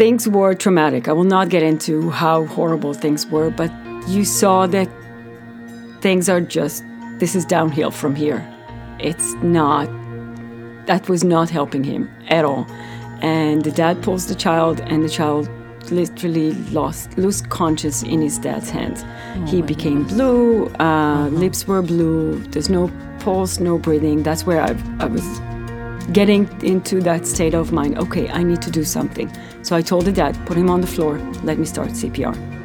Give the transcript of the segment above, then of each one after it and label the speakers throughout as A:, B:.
A: things were traumatic. I will not get into how horrible things were, but you saw that things are just, this is downhill from here. It's not, that was not helping him at all. And the dad pulls the child, and the child literally lost, lose conscious in his dad's hands. he became blue, uh, lips were blue, there's no pulse, no breathing. That's where I, I was getting into that state of mind. Okay, I need to do something. So I told the dad, put him on the floor, let me start CPR.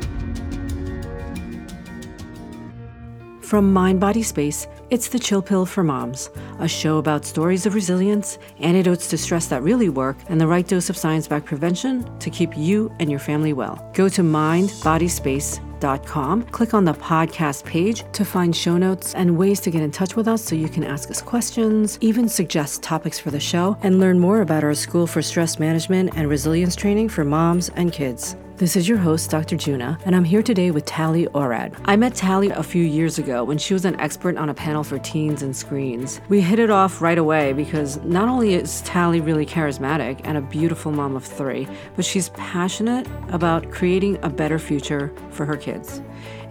B: From Mind Body Space, it's the Chill Pill for Moms, a show about stories of resilience, antidotes to stress that really work, and the right dose of science backed prevention to keep you and your family well. Go to mindbodyspace.com, click on the podcast page to find show notes and ways to get in touch with us so you can ask us questions, even suggest topics for the show, and learn more about our School for Stress Management and Resilience training for moms and kids. This is your host, Dr. Juna, and I'm here today with Tali Orad. I met Tali a few years ago when she was an expert on a panel for teens and screens. We hit it off right away because not only is Tali really charismatic and a beautiful mom of three, but she's passionate about creating a better future for her kids.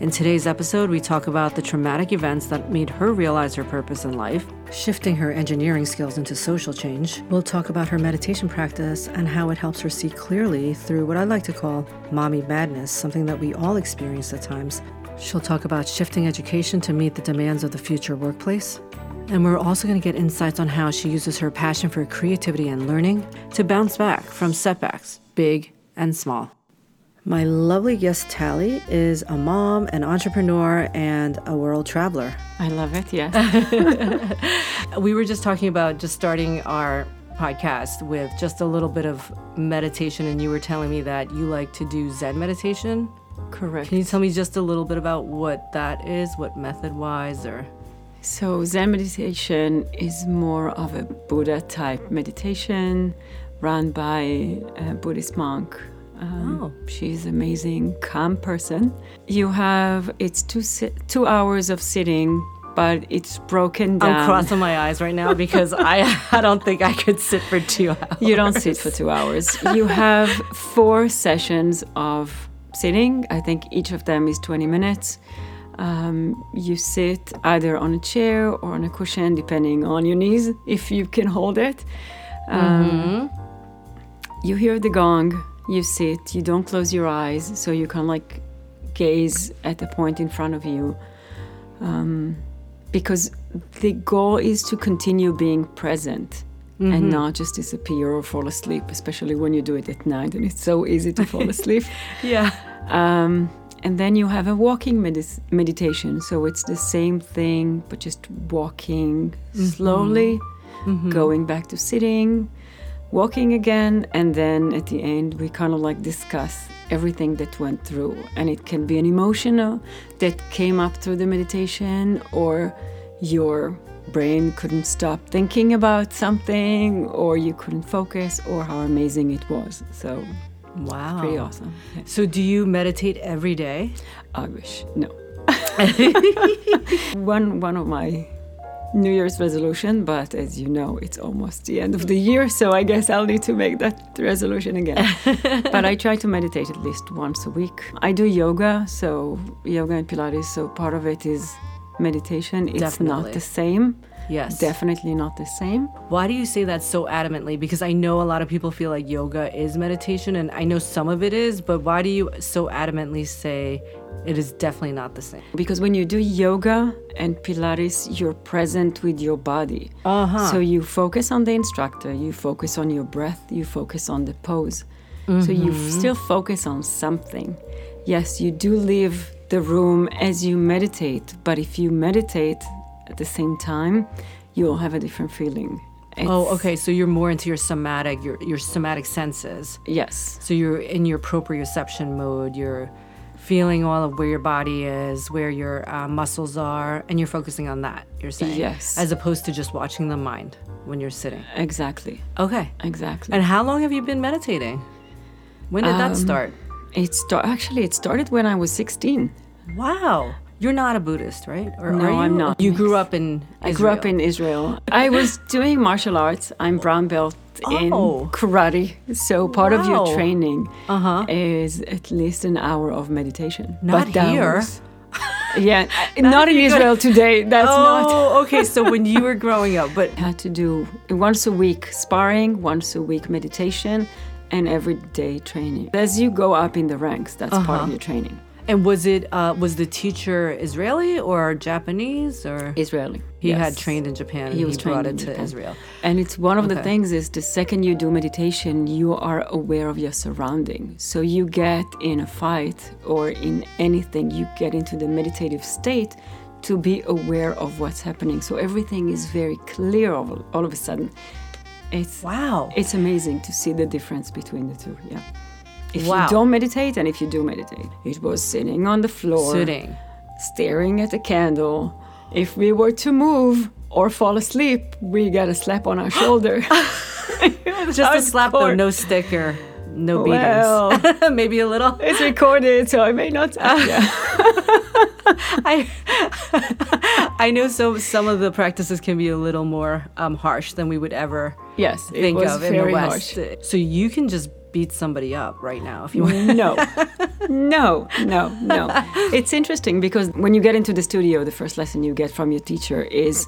B: In today's episode, we talk about the traumatic events that made her realize her purpose in life, shifting her engineering skills into social change. We'll talk about her meditation practice and how it helps her see clearly through what I like to call mommy madness, something that we all experience at times. She'll talk about shifting education to meet the demands of the future workplace. And we're also going to get insights on how she uses her passion for creativity and learning to bounce back from setbacks, big and small. My lovely guest, Tali, is a mom, an entrepreneur, and a world traveler.
A: I love it, yes.
B: We were just talking about just starting our podcast with just a little bit of meditation, and you were telling me that you like to do Zen meditation.
A: Correct.
B: Can you tell me just a little bit about what that is, what method wise, or?
A: So, Zen meditation is more of a Buddha type meditation run by a Buddhist monk. Um,
B: Oh.
A: She's amazing, calm person. You have it's two si- two hours of sitting, but it's broken down.
B: I'm crossing my eyes right now because I I don't think I could sit for two hours.
A: You don't sit for two hours. You have four sessions of sitting. I think each of them is 20 minutes. Um, you sit either on a chair or on a cushion, depending on your knees, if you can hold it. Um, You hear the gong, you sit, you don't close your eyes, so you can like gaze at the point in front of you. Um, because the goal is to continue being present and not just disappear or fall asleep, especially when you do it at night and it's so easy to fall asleep.
B: Yeah.
A: Um, and then you have a walking medis meditation. So it's the same thing, but just walking slowly, going back to sitting, walking again. And then at the end, we kind of like discuss everything that went through. And it can be an emotional that came up through the meditation, or your brain couldn't stop thinking about something, or you couldn't focus, or how amazing it was. So
B: Wow.
A: pretty awesome.
B: So do you meditate every day?
A: I wish no. one one of my New Year's resolution, but as you know, it's almost the end of the year, so I guess I'll need to make that resolution again. but I try to meditate at least once a week. I do yoga, so yoga and Pilates, so part of it is meditation. It's
B: Definitely.
A: not the same.
B: Yes.
A: Definitely not the same.
B: Why do you say that so adamantly? Because I know a lot of people feel like yoga is meditation, and I know some of it is, but why do you so adamantly say it is definitely not the same?
A: Because when you do yoga and Pilates, you're present with your body.
B: Uh-huh.
A: So you focus on the instructor, you focus on your breath, you focus on the pose. Mm. So you still focus on something. Yes, you do leave the room as you meditate, but if you meditate at the same time, you'll have a different feeling.
B: Oh, okay. So you're more into your somatic, your your somatic senses.
A: Yes.
B: So you're in your proprioception mode. You're feeling all of where your body is, where your uh, muscles are, and you're focusing on that. You're saying,
A: Yes.
B: as opposed to just watching the mind when you're sitting.
A: Exactly.
B: Okay.
A: Exactly.
B: And how long have you been meditating? When did that
A: Um,
B: start?
A: it start actually it started when I was 16.
B: Wow. You're not a Buddhist, right? Or
A: No,
B: are you?
A: I'm not.
B: You grew up in.
A: I grew up in Israel. I was doing martial arts. I'm brown belt
B: Oh.
A: in karate. So part of your training
B: Uh-huh.
A: is at least an hour of meditation.
B: Not
A: that
B: here.
A: was- yeah, not, in
B: if you go-
A: Israel today. That's not.
B: Oh, okay. So when you were growing up, but
A: I had to do once a week sparring, once a week meditation, and everyday training. As you go up in the ranks, that's part
B: Uh-huh.
A: of your training.
B: And was it uh, was the teacher Israeli or Japanese or
A: Israeli.
B: he had trained in Japan and
A: He
B: he,
A: was
B: brought
A: trained
B: it
A: in
B: to
A: Japan.
B: Israel.
A: And it's one of the things is the second you do meditation, you are aware of your surrounding. So you get in a fight or in anything, you get into the meditative state to be aware of what's happening. So everything is very clear all, all of a sudden. It's
B: Wow.
A: it's amazing to see the difference between the two. Yeah. If
B: Wow.
A: you don't meditate and if you do meditate, it was sitting on the floor,
B: Sitting.
A: staring at a candle. If we were to move or fall asleep, we get a slap on our shoulder.
B: Just a slap though, no sticker, no
A: Well.
B: beatings. Maybe a little.
A: It's recorded, so I may not. yeah.
B: I I know so some of the practices can be a little more um, harsh than we would ever
A: Yes,
B: think of in the West.
A: harsh.
B: So you can just beat somebody up right now if you want.
A: No, no, no, no. It's interesting because when you get into the studio, the first lesson you get from your teacher is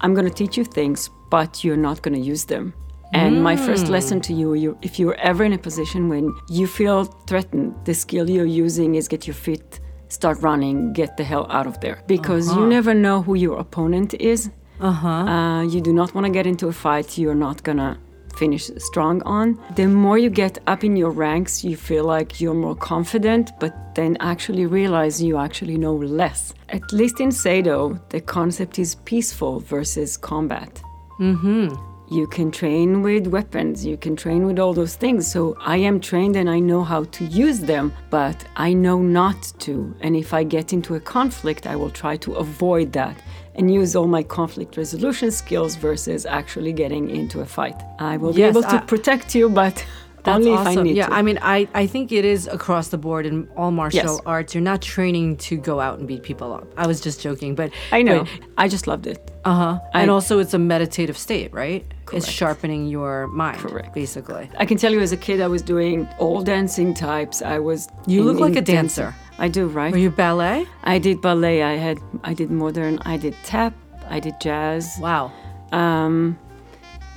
A: I'm going to teach you things, but you're not going to use them. And my first hmm. lesson to you, you, if you're ever in a position when you feel threatened, the skill you're using is get your feet, start running, get the hell out of there. Because you uh-huh. never know who your opponent is. Uh-huh. Uh, you do not want to get into a fight you're not going to finish strong on. The more you get up in your ranks, you feel like you're more confident, but then actually realize you actually know less. At least in Sado, the concept is peaceful versus combat. Mm-hmm. You can train with weapons, you can train with all those things. So I am trained and I know how to use them, but I know not to. And if I get into a conflict, I will try to avoid that and use all my conflict resolution skills versus actually getting into a fight. I will be
B: Yes,
A: able to
B: I-
A: protect you, but
B: That's
A: only
B: awesome.
A: if I need
B: yeah,
A: to.
B: I mean, I, I think it is across the board in all martial
A: Yes.
B: arts. You're not training to go out and beat people up. I was just joking, but
A: I know. I just loved it.
B: Uh huh. And also, it's a meditative state, right?
A: Correct.
B: It's sharpening your mind,
A: Correct.
B: basically.
A: I can tell you as a kid, I was doing all dancing types. I was.
B: You
A: in-
B: look like a dancer.
A: dancing. I do, right?
B: Were you ballet?
A: I did ballet. I had. I did modern. I did tap. I did jazz.
B: Wow.
A: Um,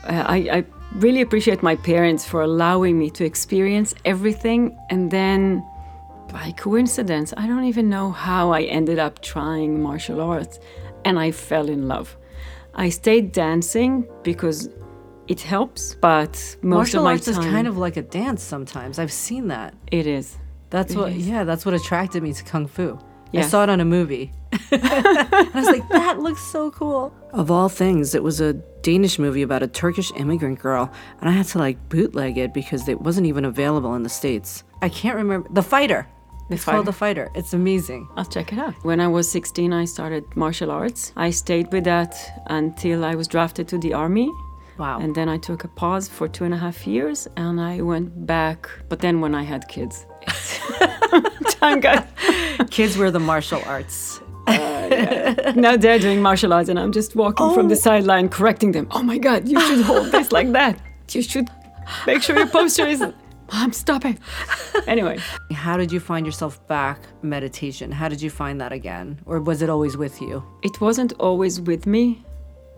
A: I, I really appreciate my parents for allowing me to experience everything, and then by coincidence, I don't even know how I ended up trying martial arts, and I fell in love. I stayed dancing because it helps, but most
B: martial
A: of my
B: arts
A: time
B: is kind of like a dance sometimes. I've seen that.
A: it is.
B: That's
A: It
B: what,
A: is.
B: yeah, that's what attracted me to Kung Fu. I saw it on a movie. I was like, that looks so cool. Of all things, it was a Danish movie about a Turkish immigrant girl, and I had to like bootleg it because it wasn't even available in the States. I can't remember. The Fighter.
A: The
B: it's called The Fighter. It's amazing.
A: I'll check it out. When I was 16, I started martial arts. I stayed with that until I was drafted to the army.
B: Wow.
A: And then I took a pause for two and a half years and I went back. But then when I had kids, time got.
B: Kids were the martial arts.
A: Uh, now they're doing martial arts and I'm just walking from
B: Oh.
A: the sideline correcting them. Oh my God, you should hold this like that. You should make sure your posture is. Mom, stop it. Anyway,
B: How did you find yourself back meditation? How did you find that again? Or was it always with you?
A: it wasn't always with me,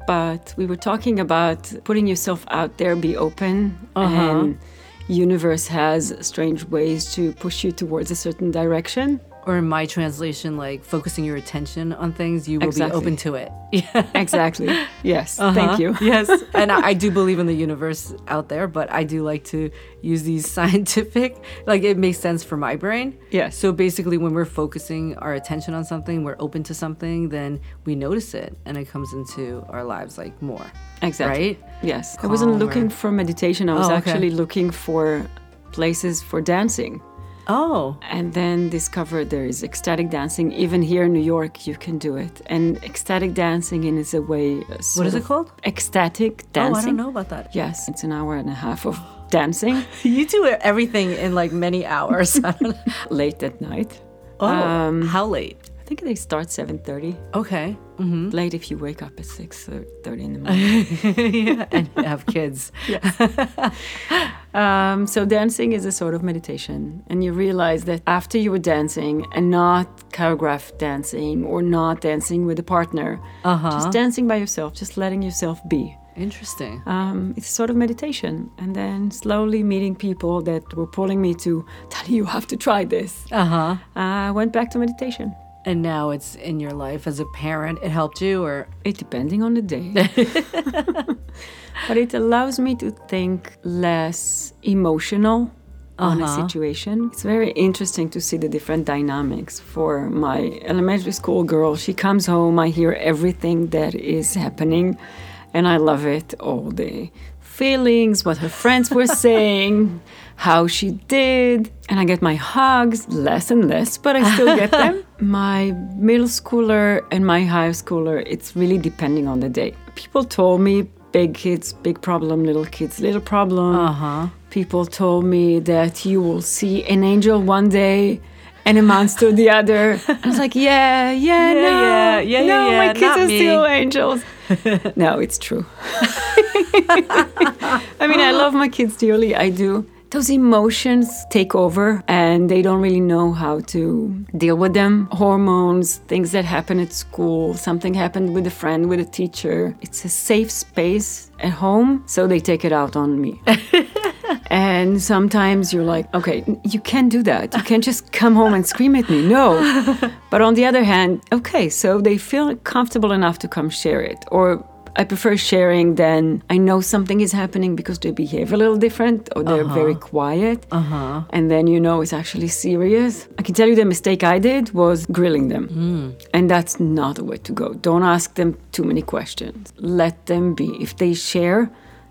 A: but we were talking about putting yourself out there, be open, uh-huh. and universe has strange ways to push you towards a certain direction.
B: Or in my translation, like focusing your attention on things, you will
A: Exactly.
B: be open to it. Yeah.
A: Exactly. Yes. Thank uh-huh. you.
B: yes. And I, I do believe in the universe out there, but I do like to use these scientific, like it makes sense for my brain.
A: Yeah.
B: So basically, when we're focusing our attention on something, we're open to something, then we notice it and it comes into our lives like more.
A: Exactly.
B: Right?
A: Yes. I wasn't looking for meditation. I was
B: Oh, okay.
A: actually looking for places for dancing.
B: Oh.
A: And then discovered there is ecstatic dancing. Even here in New York, you can do it. And ecstatic dancing in is a way.
B: What it called?
A: Ecstatic dancing. Oh.
B: I don't know about that.
A: Yes, it's an hour and a half of dancing
B: You do everything in like many hours. I don't know.
A: late at night.
B: Oh,
A: Um,
B: how late?
A: Think they start 7.30.
B: Okay. Mm-hmm.
A: Late if you wake up at 6.30 in the morning.
B: yeah, and have kids.
A: Um, so dancing is a sort of meditation, and you realize that after you were dancing and not choreographed dancing or not dancing with a partner,
B: Uh-huh.
A: just dancing by yourself, just letting yourself be.
B: Interesting.
A: Um, it's sort of meditation, and then slowly meeting people that were pulling me to tell you have to try this.
B: Uh-huh.
A: I went back to meditation.
B: And now it's in your life as a parent. It helped you or
A: It depending on the day. but it allows me to think less emotional on a
B: Uh-huh.
A: situation. It's very interesting to see the different dynamics. For my elementary school girl, she comes home, I hear everything that is happening, and I love it. All the feelings, what her friends were saying, how she did, and I get my hugs less and less, but I still get them. My middle schooler and my high schooler, it's really depending on the day. People told me big kids, big problem, little kids, little problem.
B: uh-huh.
A: People told me that you will see an angel one day and a monster the other. I was like, yeah, yeah,
B: Yeah,
A: no,
B: yeah, yeah,
A: no,
B: yeah,
A: my kids are
B: me.
A: still angels. no, it's true. I mean, I love my kids dearly. I do. Those emotions take over and they don't really know how to deal with them. Hormones, things that happen at school, something happened with a friend, with a teacher. It's a safe space at home, so they take it out on me. And sometimes you're like, okay, you can't do that. You can't just come home and scream at me. No. But on the other hand, okay, so they feel comfortable enough to come share it. Or I prefer sharing than I know something is happening because they behave a little different or they're very quiet.
B: Uh-huh.
A: And then you know it's actually serious. I can tell you the mistake I did was grilling them. And that's not the way to go. Don't ask them too many questions. Let them be. If they share,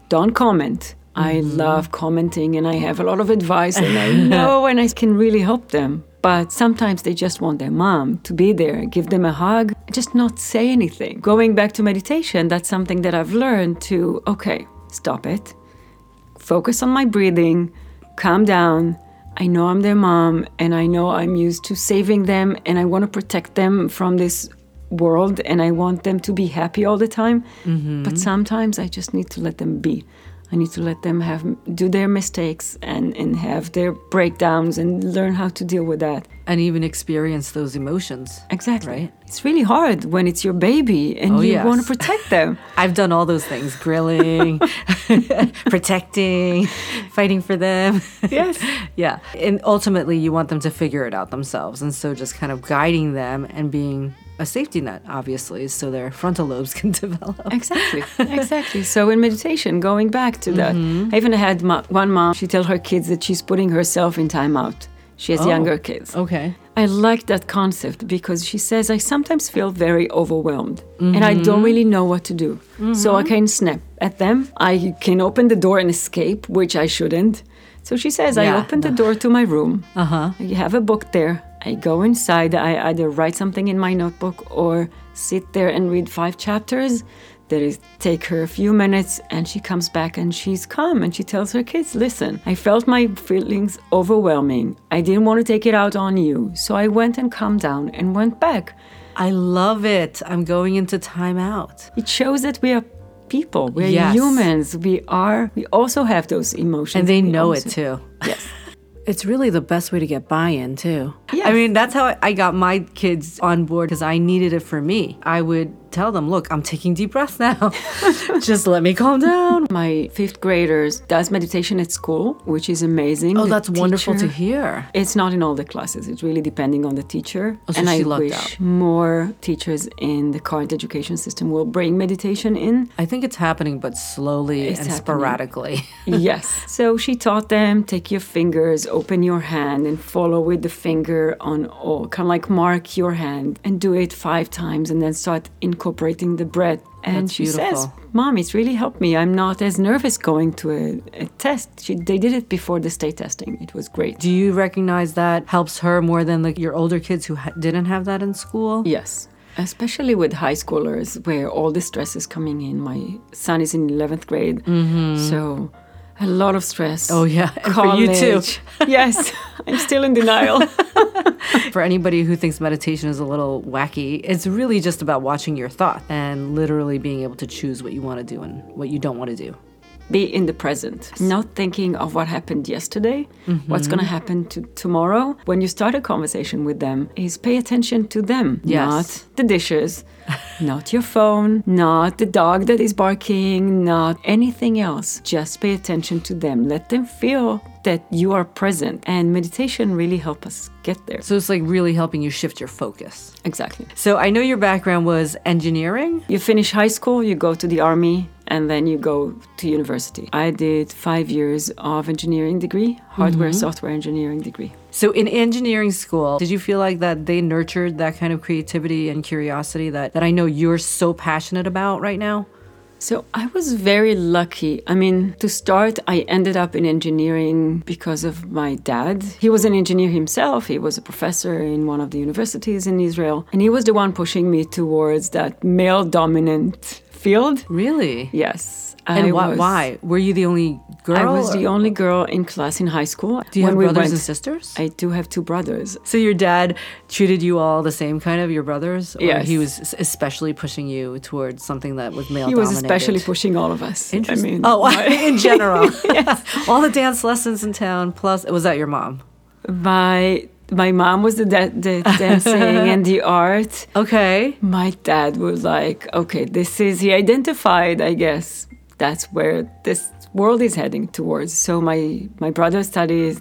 A: don't comment. I mm-hmm. love commenting and I have a lot of advice and I know and I can really help them. But sometimes they just want their mom to be there, give them a hug, just not say anything. Going back to meditation, that's something that I've learned to, okay, stop it focus on my breathing, calm down. I know I'm their mom and I know I'm used to saving them and I want to protect them from this world and I want them to be happy all the time. But mm-hmm. sometimes I just need to let them be. I need to let them have do their mistakes and, and have their breakdowns and learn how to deal with that.
B: And even experience those emotions.
A: Exactly.
B: Right.
A: It's really hard when it's your baby and
B: Oh,
A: you want to protect them.
B: I've done all those things grilling, protecting, fighting for them.
A: Yes.
B: yeah. And ultimately, you want them to figure it out themselves. And so, just kind of guiding them and being a safety net, obviously, so their frontal lobes can develop.
A: Exactly, exactly. So in meditation, going back to that, mm-hmm. I even had mo- one mom. She tells her kids that she's putting herself in timeout. She has oh, younger kids.
B: Okay.
A: I like that concept because she says I sometimes feel very overwhelmed and I don't mm-hmm. really know what to do. So I mm-hmm. can snap at them. I can open the door and escape, which I shouldn't. So she says I
B: Yeah,
A: open the door to my room.
B: Uh huh.
A: You have a book there. I go inside. I either write something in my notebook or sit there and read five chapters. That is take her a few minutes and she comes back and she's calm and she tells her kids, listen, I felt my feelings overwhelming. I didn't want to take it out on you. So I went and calmed down and went back.
B: I love it. I'm going into timeout.
A: It shows that we are people. We're
B: Yes.
A: humans. We are we also have those emotions.
B: And they
A: We
B: know
A: also-
B: it too.
A: Yes.
B: It's really the best way to get buy in, too.
A: Yes.
B: I mean, that's how I- I got my kids on board because I needed it for me. I would tell them, look, I'm taking deep breaths now. Just let me calm down.
A: My fifth graders does meditation at school, which is amazing.
B: Oh,
A: The
B: that's wonderful to hear.
A: It's not in all the classes. It's really depending on the teacher.
B: Oh, so
A: and I wish
B: out.
A: more teachers in the current education system will bring meditation in.
B: I think it's happening, but slowly
A: It's
B: and
A: happening.
B: sporadically.
A: yes. So she taught them take your fingers, open your hand, and follow with the finger on all. Kind of like mark your hand and do it five times and then start incorporating the breath. And
B: That's
A: she says. Mom, it's really helped me. I'm not as nervous going to a, a test. She, they did it before the state testing. It was great.
B: Do you recognize that helps her more than like your older kids who ha- didn't have that in school?
A: Yes. Especially with high schoolers where all the stress is coming in. My son is in 11th grade. Mm-hmm. So a lot of stress.
B: Oh, yeah. And for you too.
A: Yes. I'm still in denial.
B: For anybody who thinks meditation is a little wacky, it's really just about watching your thought and literally being able to choose what you want to do and what you don't want to do.
A: Be in the present, not thinking of what happened yesterday, mm-hmm. what's going to happen to tomorrow. When you start a conversation with them, is pay attention to them,
B: Yes.
A: not the dishes, not your phone, not the dog that is barking, not anything else. Just pay attention to them. Let them feel that you are present. And meditation really help us get there.
B: So it's like really helping you shift your focus.
A: Exactly.
B: So I know your background was engineering.
A: You finish high school, you go to the army, and then you go to university. I did five years of engineering degree, hardware mm-hmm. software engineering degree.
B: So in engineering school, did you feel like that they nurtured that kind of creativity and curiosity that, that I know you're so passionate about right now?
A: So I was very lucky. I mean, to start, I ended up in engineering because of my dad. He was an engineer himself. He was a professor in one of the universities in Israel. And he was the one pushing me towards that male dominant field.
B: Really?
A: Yes.
B: And
A: I
B: why,
A: was-
B: why? Were you the only girl?
A: I was the only girl in class in high school.
B: Do you
A: When
B: have
A: we
B: brothers
A: went-
B: and sisters?
A: I do have two brothers.
B: so your dad treated you all the same kind of your brothers? Or
A: Yes.
B: he was especially pushing you towards something that was male
A: He was
B: dominated?
A: especially pushing all of us. I
B: Interesting.
A: mean,
B: oh, in general. all the dance lessons in town. Plus, was that your mom?
A: my my mom was the, da- the dancing and the art.
B: Okay.
A: My dad was like, okay, this is he identified. I guess that's where this world is heading towards. So my my brother studied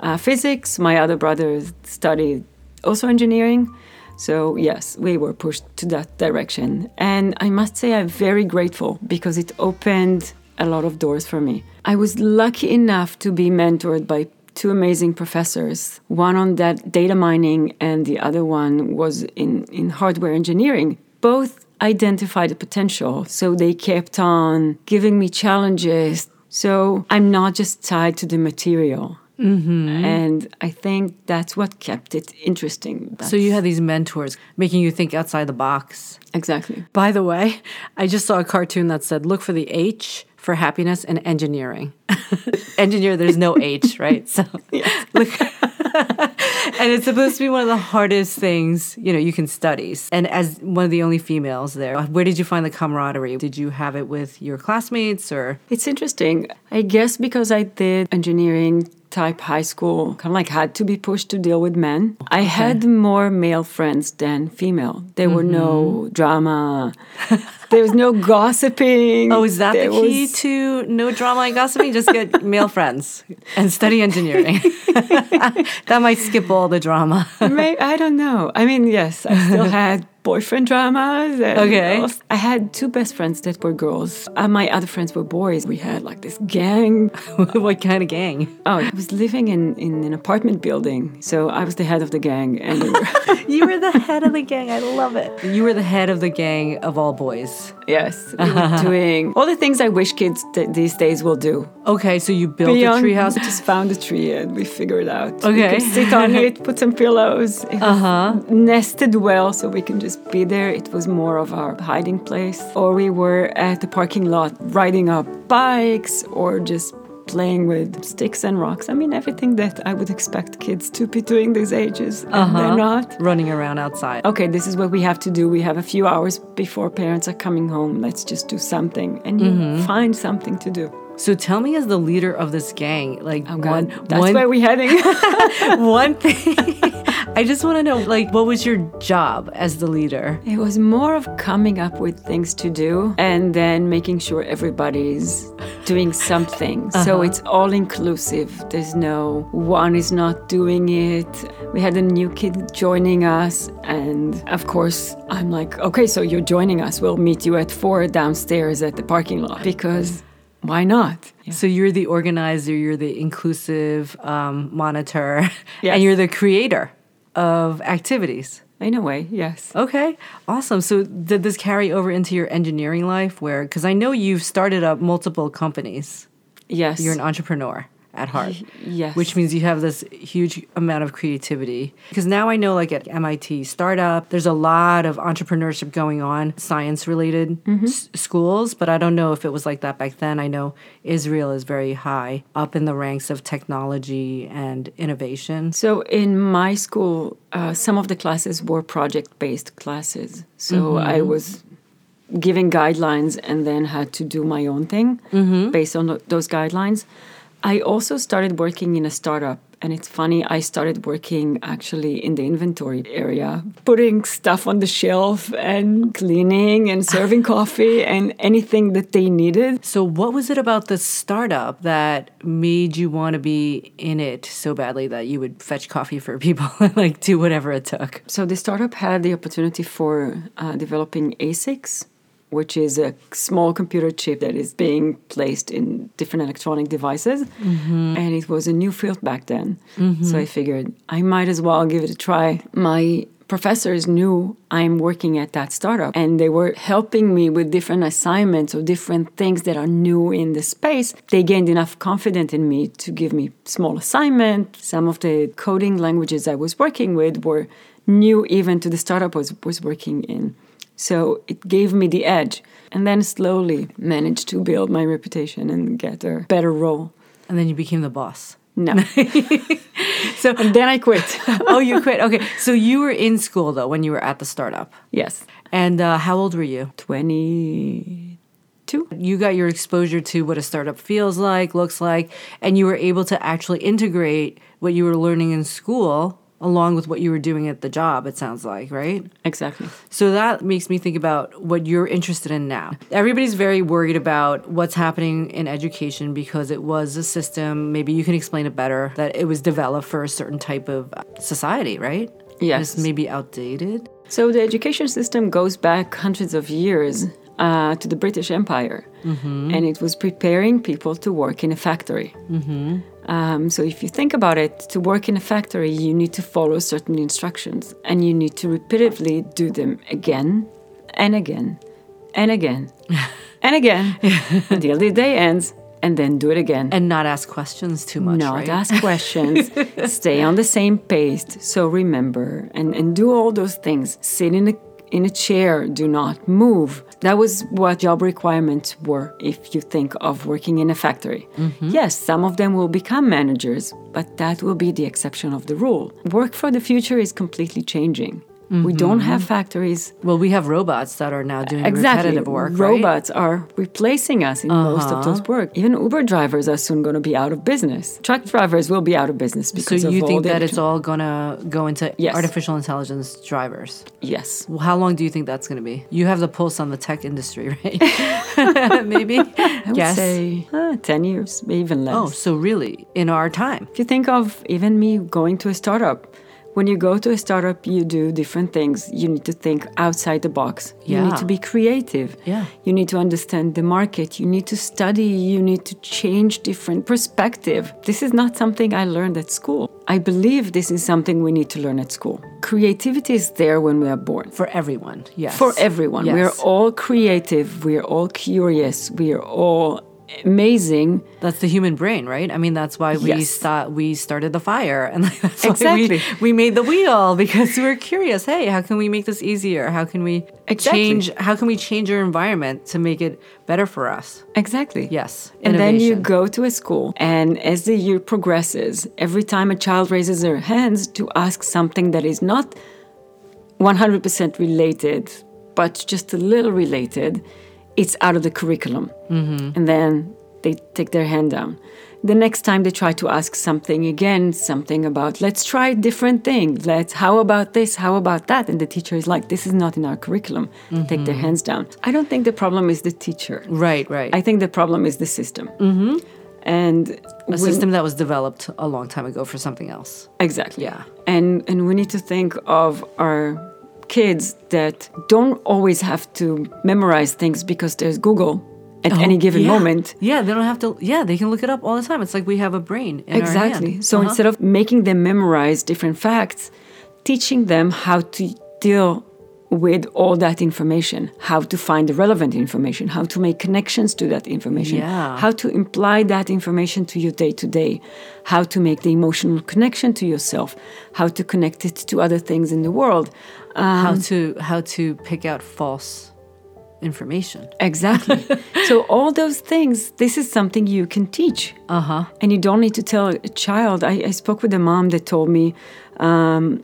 A: uh, physics. My other brother studied also engineering. So yes, we were pushed to that direction, and I must say I'm very grateful because it opened a lot of doors for me. I was lucky enough to be mentored by two amazing professors, one on that data mining and the other one was in, in hardware engineering. Both identified the potential, so they kept on giving me challenges. So I'm not just tied to the material. Mm-hmm. And I think that's what kept it interesting.
B: So you had these mentors making you think outside the box.
A: exactly.
B: By the way, I just saw a cartoon that said, look for the H for happiness and engineering. Engineer, there's no H, right? So look. and it's supposed to be one of the hardest things, you know, you can study. And as one of the only females there, where did you find the camaraderie? Did you have it with your classmates or?
A: It's interesting. I guess because I did engineering type high school, kind of like had to be pushed to deal with men. I had more male friends than female. There were no mm-hmm. drama. there was no gossiping.
B: Oh, is that
A: There
B: the key
A: was-
B: to no drama and gossiping? Just get male friends and study engineering. that might skip all the drama.
A: I don't know. I mean, yes, I still had boyfriend dramas. And
B: Okay.
A: I had two best friends that were girls. Uh, my other friends were boys. We had like this gang.
B: what kind of gang?
A: Oh, I was living in, in an apartment building, so I was the head of the gang, and we were,
B: You were the head of the gang. I love it. You were the head of the gang of all boys.
A: yes, we were doing all the things I wish kids th- these days will do.
B: Okay, so you built
A: Beyond,
B: a treehouse.
A: we just found a tree and we figured out. we
B: Okay.
A: could sit on it, put some pillows. Uh-huh. nested well, so we can just be there. It was more of our hiding place. Or we were at the parking lot riding our bikes, or just playing with sticks and rocks. I mean, everything that I would expect kids to be doing these ages, and they're not.
B: Running around outside.
A: Okay, this is what we have to do. We have a few hours before parents are coming home. Let's just do something. And you
B: Mm-hmm.
A: find something to do.
B: So tell me, as the leader of this gang, like
A: Oh,
B: one.
A: That's
B: one,
A: where we're heading.
B: one thing. I just want to know, like, what was your job as the leader?
A: It was more of coming up with things to do and then making sure everybody's doing something. So uh-huh. it's all inclusive. There's no one is not doing it. We had a new kid joining us. And of course, I'm like, okay, so you're joining us. We'll meet you at four downstairs at the parking lot because why not?
B: So you're the organizer, you're the inclusive um, monitor,
A: Yes.
B: and you're the creator of activities.
A: In a way, yes.
B: Okay, awesome. So did this carry over into your engineering life? Where, because I know you've started up multiple companies.
A: Yes.
B: You're an entrepreneur. At heart.
A: yes.
B: Which means you have this huge amount of creativity. Because now I know, like at MIT startup, there's a lot of entrepreneurship going on, science related mm-hmm. s- schools, but I don't know if it was like that back then. I know Israel is very high up in the ranks of technology and innovation.
A: So in my school, uh, some of the classes were project-based classes. So mm-hmm. I was giving guidelines and then had to do my own thing mm-hmm. based on those guidelines. I also started working in a startup. And it's funny, I started working actually in the inventory area, putting stuff on the shelf and cleaning and serving coffee and anything that they needed.
B: So, what was it about the startup that made you want to be in it so badly that you would fetch coffee for people and like do whatever it took?
A: So the startup had the opportunity for uh, developing ASICs, which is a small computer chip that is being placed in different electronic devices. Mm-hmm. And it was a new field back then. Mm-hmm. So I figured I might as well give it a try. My professors knew I'm working at that startup and they were helping me with different assignments or different things that are new in the space. They gained enough confidence in me to give me small assignment. Some of the coding languages I was working with were new even to the startup I was, was working in. So it gave me the edge and then slowly managed to build my reputation and get a better role.
B: And then you became the boss.
A: No.
B: So,
A: and then I quit.
B: oh, you quit. Okay. So, you were in school though when you were at the startup.
A: yes.
B: And uh, how old were you?
A: 22.
B: You got your exposure to what a startup feels like, looks like, and you were able to actually integrate what you were learning in school along with what you were doing at the job, it sounds like, right?
A: Exactly.
B: So that makes me think about what you're interested in now. Everybody's very worried about what's happening in education because it was a system, maybe you can explain it better, that it was developed for a certain type of society, right?
A: Yes.
B: It's maybe outdated.
A: So the education system goes back hundreds of years uh, to the British Empire, and it was preparing people to work in a factory. Um, so if you think about it, to work in a factory, you need to follow certain instructions, and you need to repeatedly do them again and again and again and again until the day ends, and then do it again.
B: And not ask questions too much,
A: Not
B: right?
A: ask questions. stay on the same pace. So remember and, and do all those things. Sit in a in a chair. Do not move. That was what job requirements were if you think of working in a factory. Mm-hmm. Yes, some of them will become managers, but that will be the exception of the rule. Work for the future is completely changing. We don't have factories
B: Well, we have robots that are now doing
A: exactly.
B: repetitive work, right?
A: Robots are replacing us in most of those work. Even Uber drivers are soon going to be out of business. Truck drivers will be out of business
B: So
A: because of
B: you think that it's all gonna go into
A: Yes.
B: artificial intelligence drivers?
A: yes.
B: Well, how long do you think that's gonna be? You have the pulse on the tech industry, right? Maybe.
A: I would
B: Yes.
A: say uh, ten years, maybe even less.
B: Oh, so really, in our time.
A: If you think of even me going to a startup, when you go to a startup, you do different things. You need to think outside the box.
B: Yeah.
A: You need to be creative.
B: Yeah.
A: You need to understand the market. You need to study. You need to change different perspective. This is not something I learned at school. I believe this is something we need to learn at school. Creativity is there when we are born.
B: For everyone, yes.
A: For everyone. We are all creative. We are all curious. We are all amazing.
B: That's the human brain, right? I mean, that's why we
A: Yes.
B: sta- we started the fire, and like, that's why
A: Exactly.
B: we, we made the wheel because we were curious. Hey, how can we make this easier? How can we
A: Exactly.
B: change? How can we change our environment to make it better for us?
A: Exactly.
B: Yes,
A: And then you go to a school, and as the year progresses, every time a child raises their hands to ask something that is not 100% related, but just a little related, it's out of the curriculum. Mm-hmm. And then they take their hand down. The next time they try to ask something again, something about let's try a different thing. Let's how about this? How about that? And the teacher is like, this is not in our curriculum. Take their hands down. I don't think the problem is the teacher.
B: Right, right.
A: I think the problem is the system. Mm-hmm. And
B: a system that was developed a long time ago for something else.
A: exactly.
B: Yeah.
A: And and we need to think of our kids that don't always have to memorize things because there's Google at any given
B: Oh, Yeah.
A: moment.
B: Yeah, they don't have to. Yeah, they can look it up all the time. It's like we have a brain. In
A: exactly. So
B: Uh-huh.
A: instead of making them memorize different facts, teaching them how to deal with all that information, how to find the relevant information, how to make connections to that information,
B: Yeah.
A: how to imply that information to your day to day, how to make the emotional connection to yourself, how to connect it to other things in the world. Um,
B: how to how to pick out false information.
A: Exactly. so all those things, this is something you can teach.
B: Uh huh.
A: And you don't need to tell a child. I, I spoke with a mom that told me um,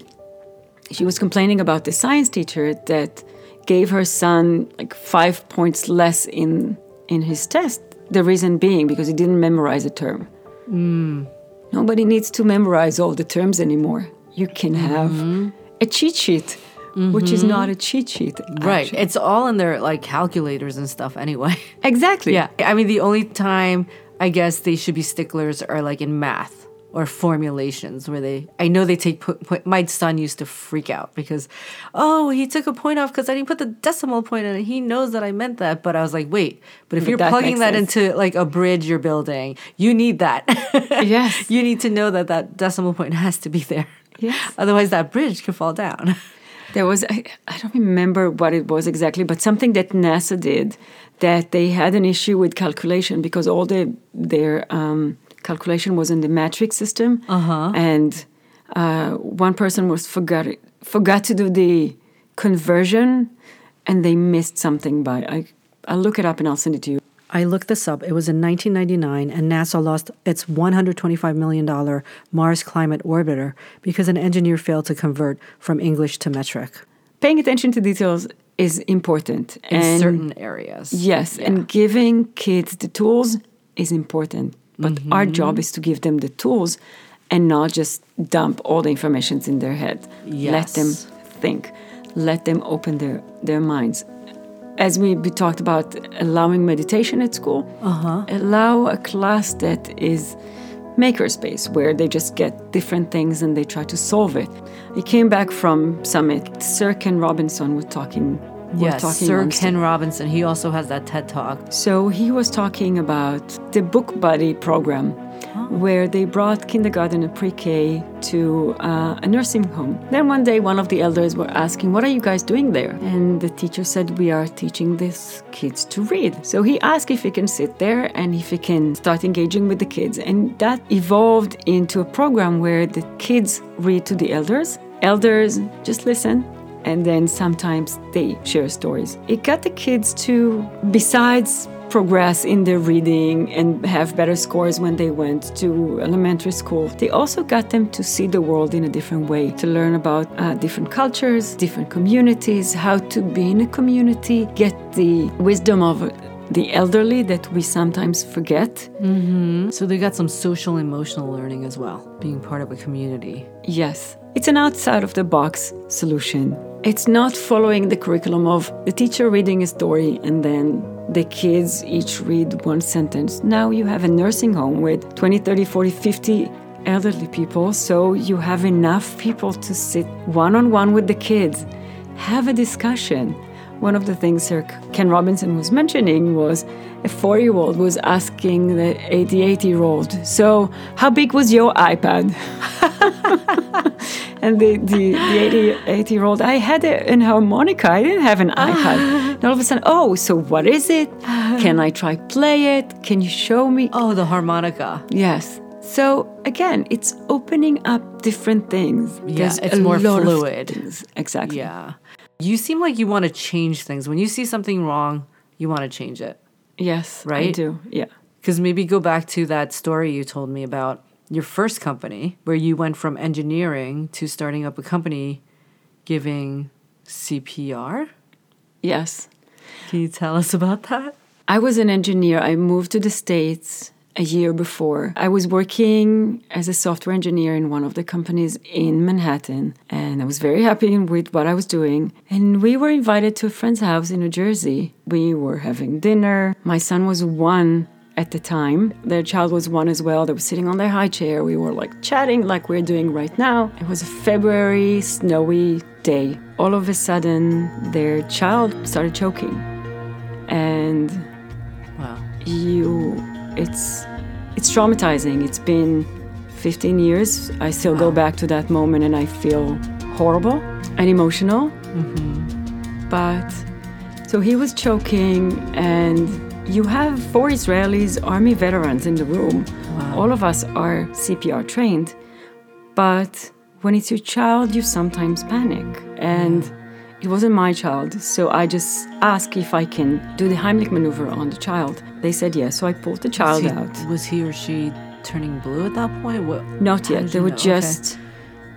A: she was complaining about the science teacher that gave her son like five points less in in his test. The reason being because he didn't memorize a term. Hmm. Nobody needs to memorize all the terms anymore. You can have mm-hmm. a cheat sheet, which is not a mm-hmm. cheat sheet.
B: Right.
A: actually.
B: It's all in their like calculators and stuff anyway.
A: Exactly.
B: yeah. I mean, the only time I guess they should be sticklers are like in math or formulations where they I know they take po- po- my son used to freak out because oh he took a point off because I didn't put the decimal point in it he knows that I meant that but I was like wait but if
A: But
B: you're
A: that
B: plugging that
A: sense.
B: into like a bridge you're building you need that
A: Yes.
B: you need to know that that decimal point has to be there
A: Yes.
B: otherwise that bridge could fall down
A: There was, I, I don't remember what it was exactly, but something that NASA did that they had an issue with calculation because all the, their um, calculation was in the metric system.
B: Uh-huh.
A: And uh, one person was forgot, forgot to do the conversion and they missed something by, I, I'll look it up and I'll send it to you.
B: I looked this up. It was in 1999, and NASA lost its $125 million Mars Climate Orbiter because an engineer failed to convert from English to metric
A: Paying attention to details is important.
B: in
A: and
B: certain areas.
A: Yes, and giving kids the tools is important. But our job is to give them the tools and not just dump all the information in their head. Yes. Let them think. Let them open their, their minds. As we, talked about allowing meditation at school,
B: Uh-huh.
A: allow a class that is makerspace where they just get different things and they try to solve it. He came back from summit. Sir Ken Robinson was talking.
B: Yes,
A: talking
B: Sir Ken Robinson. He also has that TED Talk.
A: so he was talking about the Book Buddy program, where they brought kindergarten and pre-K to uh, a nursing home. Then one day, one of the elders were asking, "What are you guys doing there?" And the teacher said, "We are teaching these kids to read." So he asked if he can sit there and if he can start engaging with the kids, and that evolved into a program where the kids read to the elders. Elders just listen and then sometimes they share stories. It got the kids to, besides progress in their reading and have better scores when they went to elementary school, they also got them to see the world in a different way, to learn about uh, different cultures, different communities, how to be in a community, get the wisdom of the elderly that we sometimes forget.
B: So they got some social emotional learning as well, being part of a community.
A: Yes. It's an outside of the box solution. It's not following the curriculum of the teacher reading a story and then the kids each read one sentence. Now you have a nursing home with 20, 30, 40, 50 elderly people, so you have enough people to sit one on one with the kids, have a discussion. One of the things Sir Ken Robinson was mentioning was a four year old was asking the 88 year old, So, how big was your iPad? and the, the, the 88 year old, I had a, an harmonica, I didn't have an iPad. and all of a sudden, oh, so what is it? Can I try play it? Can you show me?
B: Oh, the harmonica.
A: Yes. So again, it's opening up different things.
B: Yeah,
A: There's
B: it's
A: a
B: more fluid.
A: Exactly.
B: Yeah. You seem like you want to change things. When you see something wrong, you want to change it.
A: Yes,
B: right.
A: I do. Yeah.
B: Because maybe go back to that story you told me about your first company, where you went from engineering to starting up a company giving CPR.
A: Yes.
B: Can you tell us about that?
A: I was an engineer. I moved to the States a year before. I was working as a software engineer in one of the companies in Manhattan, and I was very happy with what I was doing. And we were invited to a friend's house in New Jersey. We were having dinner. My son was one at the time. Their child was one as well. They were sitting on their high chair. We were like chatting like we're doing right now. It was a February snowy day. All of a sudden, their child started choking. And
B: Wow.
A: you it's it's traumatizing. It's been 15 years. I still go back to that moment and i feel horrible and emotional. Mm-hmm. But so he was choking, and you have four Israelis, army veterans in the room. All of us are CPR trained, but when it's your child, you sometimes panic. And it wasn't my child, so I just asked if I can do the Heimlich maneuver on the child. They said yes, so I pulled the child
B: Was he-
A: out.
B: Was he or she turning blue at that point? What?
A: Not yet. They were
B: know? Okay.
A: just.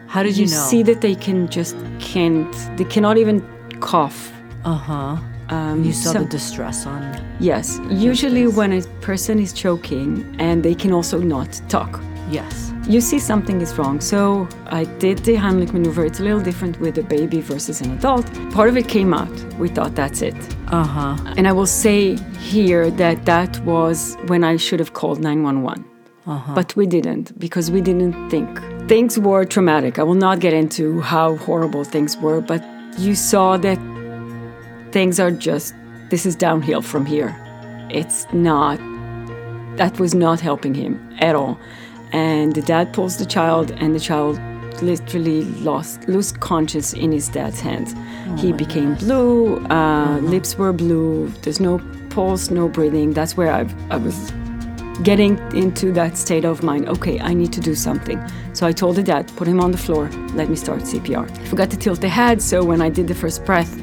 B: How did
A: You,
B: you, know?
A: see that they can just can't. They cannot even cough.
B: Uh huh.
A: Um,
B: You saw
A: so-
B: the distress on.
A: Yes. Usually, when a person is choking and they can also not talk,
B: Yes.
A: You see something is wrong. So I did the Heimlich maneuver. It's a little different with a baby versus an adult. Part of it came out. We thought that's it.
B: Uh huh.
A: And I will say here that that was when I should have called 911.
B: Uh-huh.
A: But we didn't because we didn't think. Things were traumatic. I will not get into how horrible things were, but you saw that things are just, this is downhill from here. It's not, that was not helping him at all. And the dad pulls the child, and the child literally lost, lose conscious in his dad's hands. he became blue, uh, lips were blue, there's no pulse, no breathing. That's where I, I was getting into that state of mind okay i need to do something. So i told the dad put him on the floor let me start cpr i forgot to tilt the head so when i did the first breath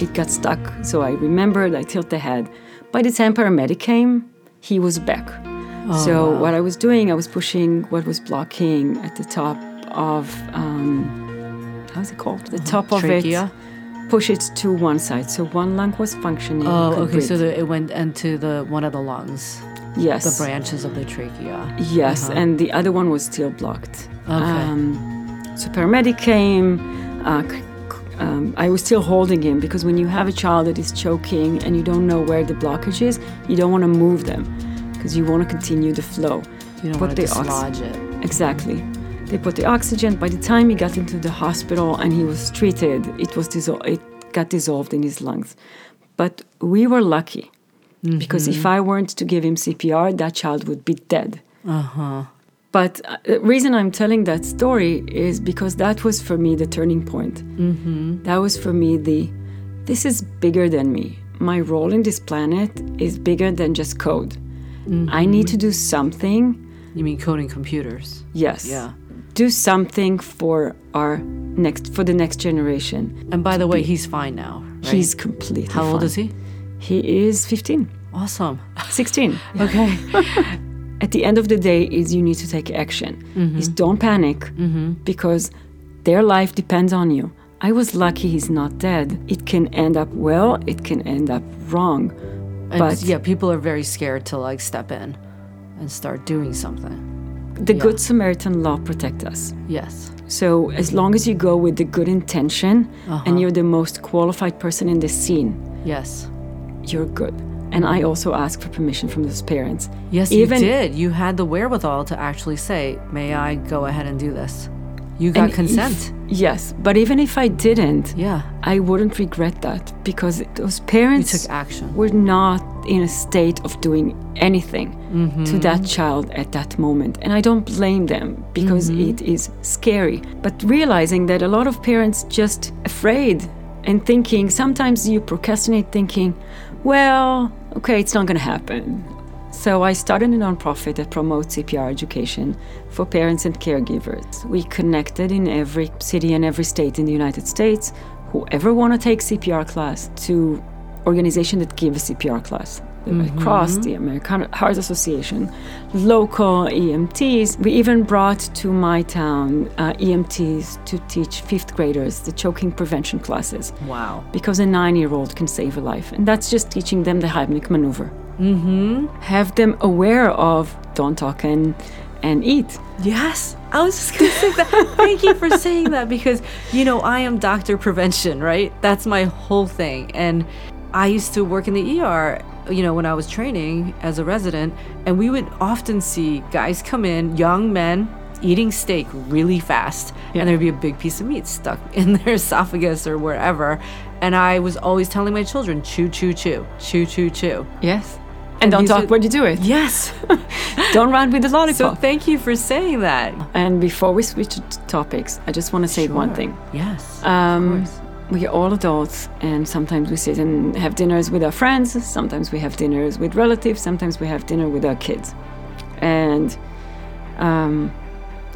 A: it got stuck. So i remembered i tilt the head. By the time paramedic came he was back so what i was doing i was pushing what was blocking at the top of um, how's it called the top of
B: Trachea?
A: it push it to one side so one lung was functioning
B: Oh, okay. So the, it went into the one of the lungs,
A: yes
B: the branches of the trachea.
A: Yes,
B: Uh-huh.
A: and the other one was still blocked.
B: Okay.
A: Um, so paramedic came. Uh, um, I was still holding him because when you have a child that is choking and you don't know where the blockage is, you don't want to move them because you want to continue the flow.
B: You don't
A: Put
B: want to dislodge it.
A: Exactly. They put the oxygen. By the time he got into the hospital and he was treated, it was dissol- it got dissolved in his lungs. But we were lucky because if I weren't to give him CPR, that child would be dead.
B: Uh huh.
A: But uh, the reason I'm telling that story is because that was for me the turning point. Mm-hmm. That was for me the this is bigger than me. My role in this planet is bigger than just code. I need to do something.
B: You mean coding computers?
A: Yes.
B: Yeah.
A: Do something for our next for the next generation.
B: And by the way, he's fine now. Right?
A: He's completely
B: how old is he?
A: He is 15,
B: Awesome.
A: 16.
B: Okay.
A: at the end of the day is you need to take action
B: Mm-hmm.
A: is don't panic because their life depends on you i was lucky he's not dead it can end up well it can end up wrong
B: And
A: but
B: yeah, people are very scared to like step in and start doing something.
A: the
B: yeah.
A: good samaritan law protects us
B: Yes.
A: so as long as you go with the good intention
B: Uh-huh.
A: and you're the most qualified person in the scene
B: Yes.
A: you're good and i also ask for permission from those parents
B: Yes,
A: Even-
B: you did. You had the wherewithal to actually say, "May I go ahead and do this?" You got
A: And if-
B: consent.
A: yes but even if i didn't
B: yeah.
A: i wouldn't regret that because those
B: You
A: parents
B: took action.
A: were not in a state of doing anything
B: Mm-hmm.
A: to that child at that moment. And I don't blame them because
B: Mm-hmm.
A: it is scary. But realizing that a lot of parents just afraid and thinking sometimes you procrastinate thinking, well, okay, it's not going to happen. So I started a nonprofit that promotes CPR education for parents and caregivers. We connected in every city and every state in the United States whoever want to take CPR class to organization that give a CPR class. The Red Cross, the American Heart Association, local EMTs. We even brought to my town uh, EMTs to teach fifth graders the choking prevention classes
B: Wow.
A: because a nine year old can save a life. And that's just teaching them the Heimlich maneuver. Mm-hmm. Have them aware of don't talk and, and eat.
B: Yes. I was just going to say that. Thank you for saying that because, you know, I am doctor prevention, right? That's my whole thing. And I used to work in the ER, you know, when I was training as a resident, and we would often see guys come in, young men, eating steak really fast, and there'd be a big piece of meat stuck in their esophagus or wherever. And I was always telling my children, chew, chew, chew, chew, chew, chew.
A: Yes. And, don't talk when you do it.
B: Yes.
A: Don't run with the lollipop.
B: so thank you for saying that.
A: and before we switch to topics, I just want to say one thing.
B: Yes.
A: Um,
B: of course.
A: we're all adults, and sometimes we sit and have dinners with our friends, sometimes we have dinners with relatives, sometimes we have dinner with our kids. And um,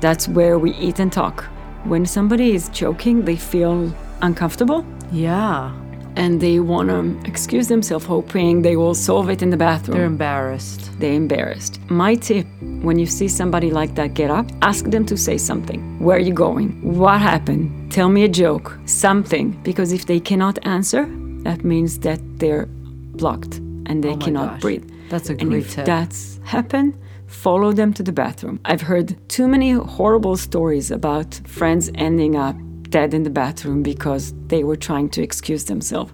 A: that's where we eat and talk. When somebody is joking, they feel uncomfortable
B: Yeah.
A: And they want to excuse themselves, hoping they will solve it in the bathroom.
B: They're embarrassed.
A: They're embarrassed. My tip when you see somebody like that get up, ask them to say something. Where are you going? What happened? Tell me a joke, something. Because if they cannot answer, that means that they're blocked and they
B: Oh
A: cannot
B: gosh.
A: breathe.
B: That's a
A: and
B: great
A: if
B: tip.
A: that's happened, follow them to the bathroom. I've heard too many horrible stories about friends ending up dead in the bathroom because they were trying to excuse themselves.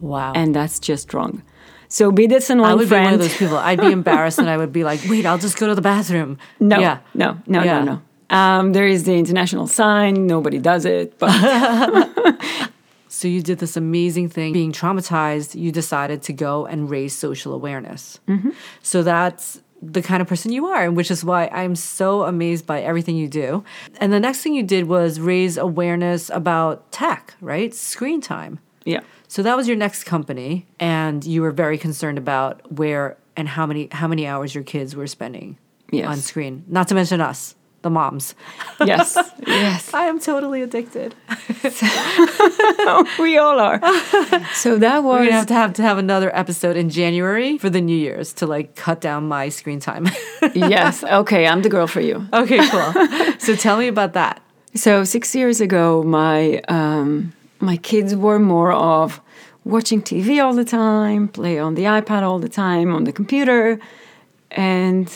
B: Wow.
A: And that's just wrong. So be this and
B: I
A: one
B: would
A: friend.
B: be one of those people. I'd be embarrassed and I would be like, wait, I'll just go to the bathroom.
A: No,
B: Yeah.
A: no, no,
B: Yeah.
A: no, no. Um, there is the international sign. Nobody does it, but
B: So you did this amazing thing. Being traumatized, you decided to go and raise social awareness.
A: Mm-hmm.
B: So that's the kind of person you are, and which is why I'm so amazed by everything you do. And the next thing you did was raise awareness about tech, right? Screen time.
A: yeah,
B: So that was your next company, and you were very concerned about where and how many how many hours your kids were spending
A: Yes.
B: on screen. Not to mention us, the moms.
A: yes, yes.
B: I am totally addicted.
A: we all are. So that
B: We're
A: was
B: gonna have to have to have another episode in January for the New Year's to like cut down my screen time.
A: yes. Okay, I'm the girl for you.
B: okay, cool. so tell me about that.
A: So six years ago, my um, my kids were more of watching TV all the time, play on the iPad all the time, on the computer, and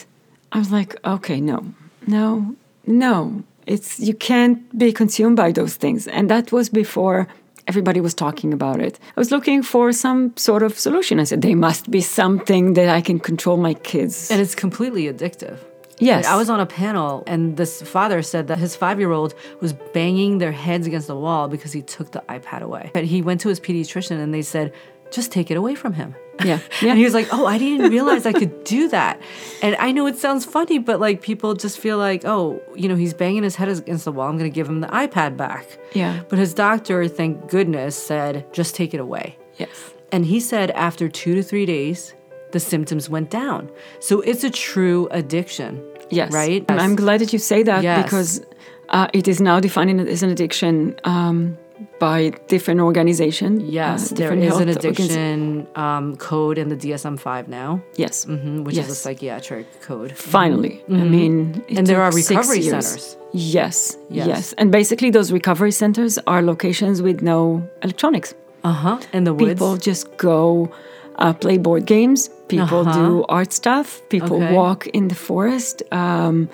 A: I was like, okay, no, no, no. It's you can't be consumed by those things, and that was before everybody was talking about it. I was looking for some sort of solution. I said there must be something that I can control my kids.
B: And it's completely addictive.
A: yes,
B: I was on a panel and this father said that his five year old was banging their heads against the wall because he took the iPad away. But he went to his pediatrician and they said, just take it away from him.
A: Yeah, yeah.
B: And he was like, oh, I didn't realize I could do that. And I know it sounds funny, but like people just feel like, oh, you know, he's banging his head against the wall. I'm going to give him the iPad back.
A: Yeah.
B: But his doctor, thank goodness, said, just take it away.
A: yes.
B: And he said after two to three days, the symptoms went down. So it's a true addiction.
A: Yes.
B: Right?
A: And I'm glad that you say that
B: Yes.
A: because uh, it is now defined as an addiction um, by different organizations.
B: Yes,
A: uh, different
B: is an addiction um, code in the DSM 5 now,
A: yes.
B: mhm, which is a psychiatric code.
A: Finally. I mean,
B: And there are recovery centers.
A: Yes,
B: Yes.
A: yes. And basically, those recovery centers are locations with no electronics.
B: Uh huh. In the woods.
A: People just go uh, play board games. People
B: Uh-huh.
A: do art stuff. People
B: Okay.
A: walk in the forest. Um,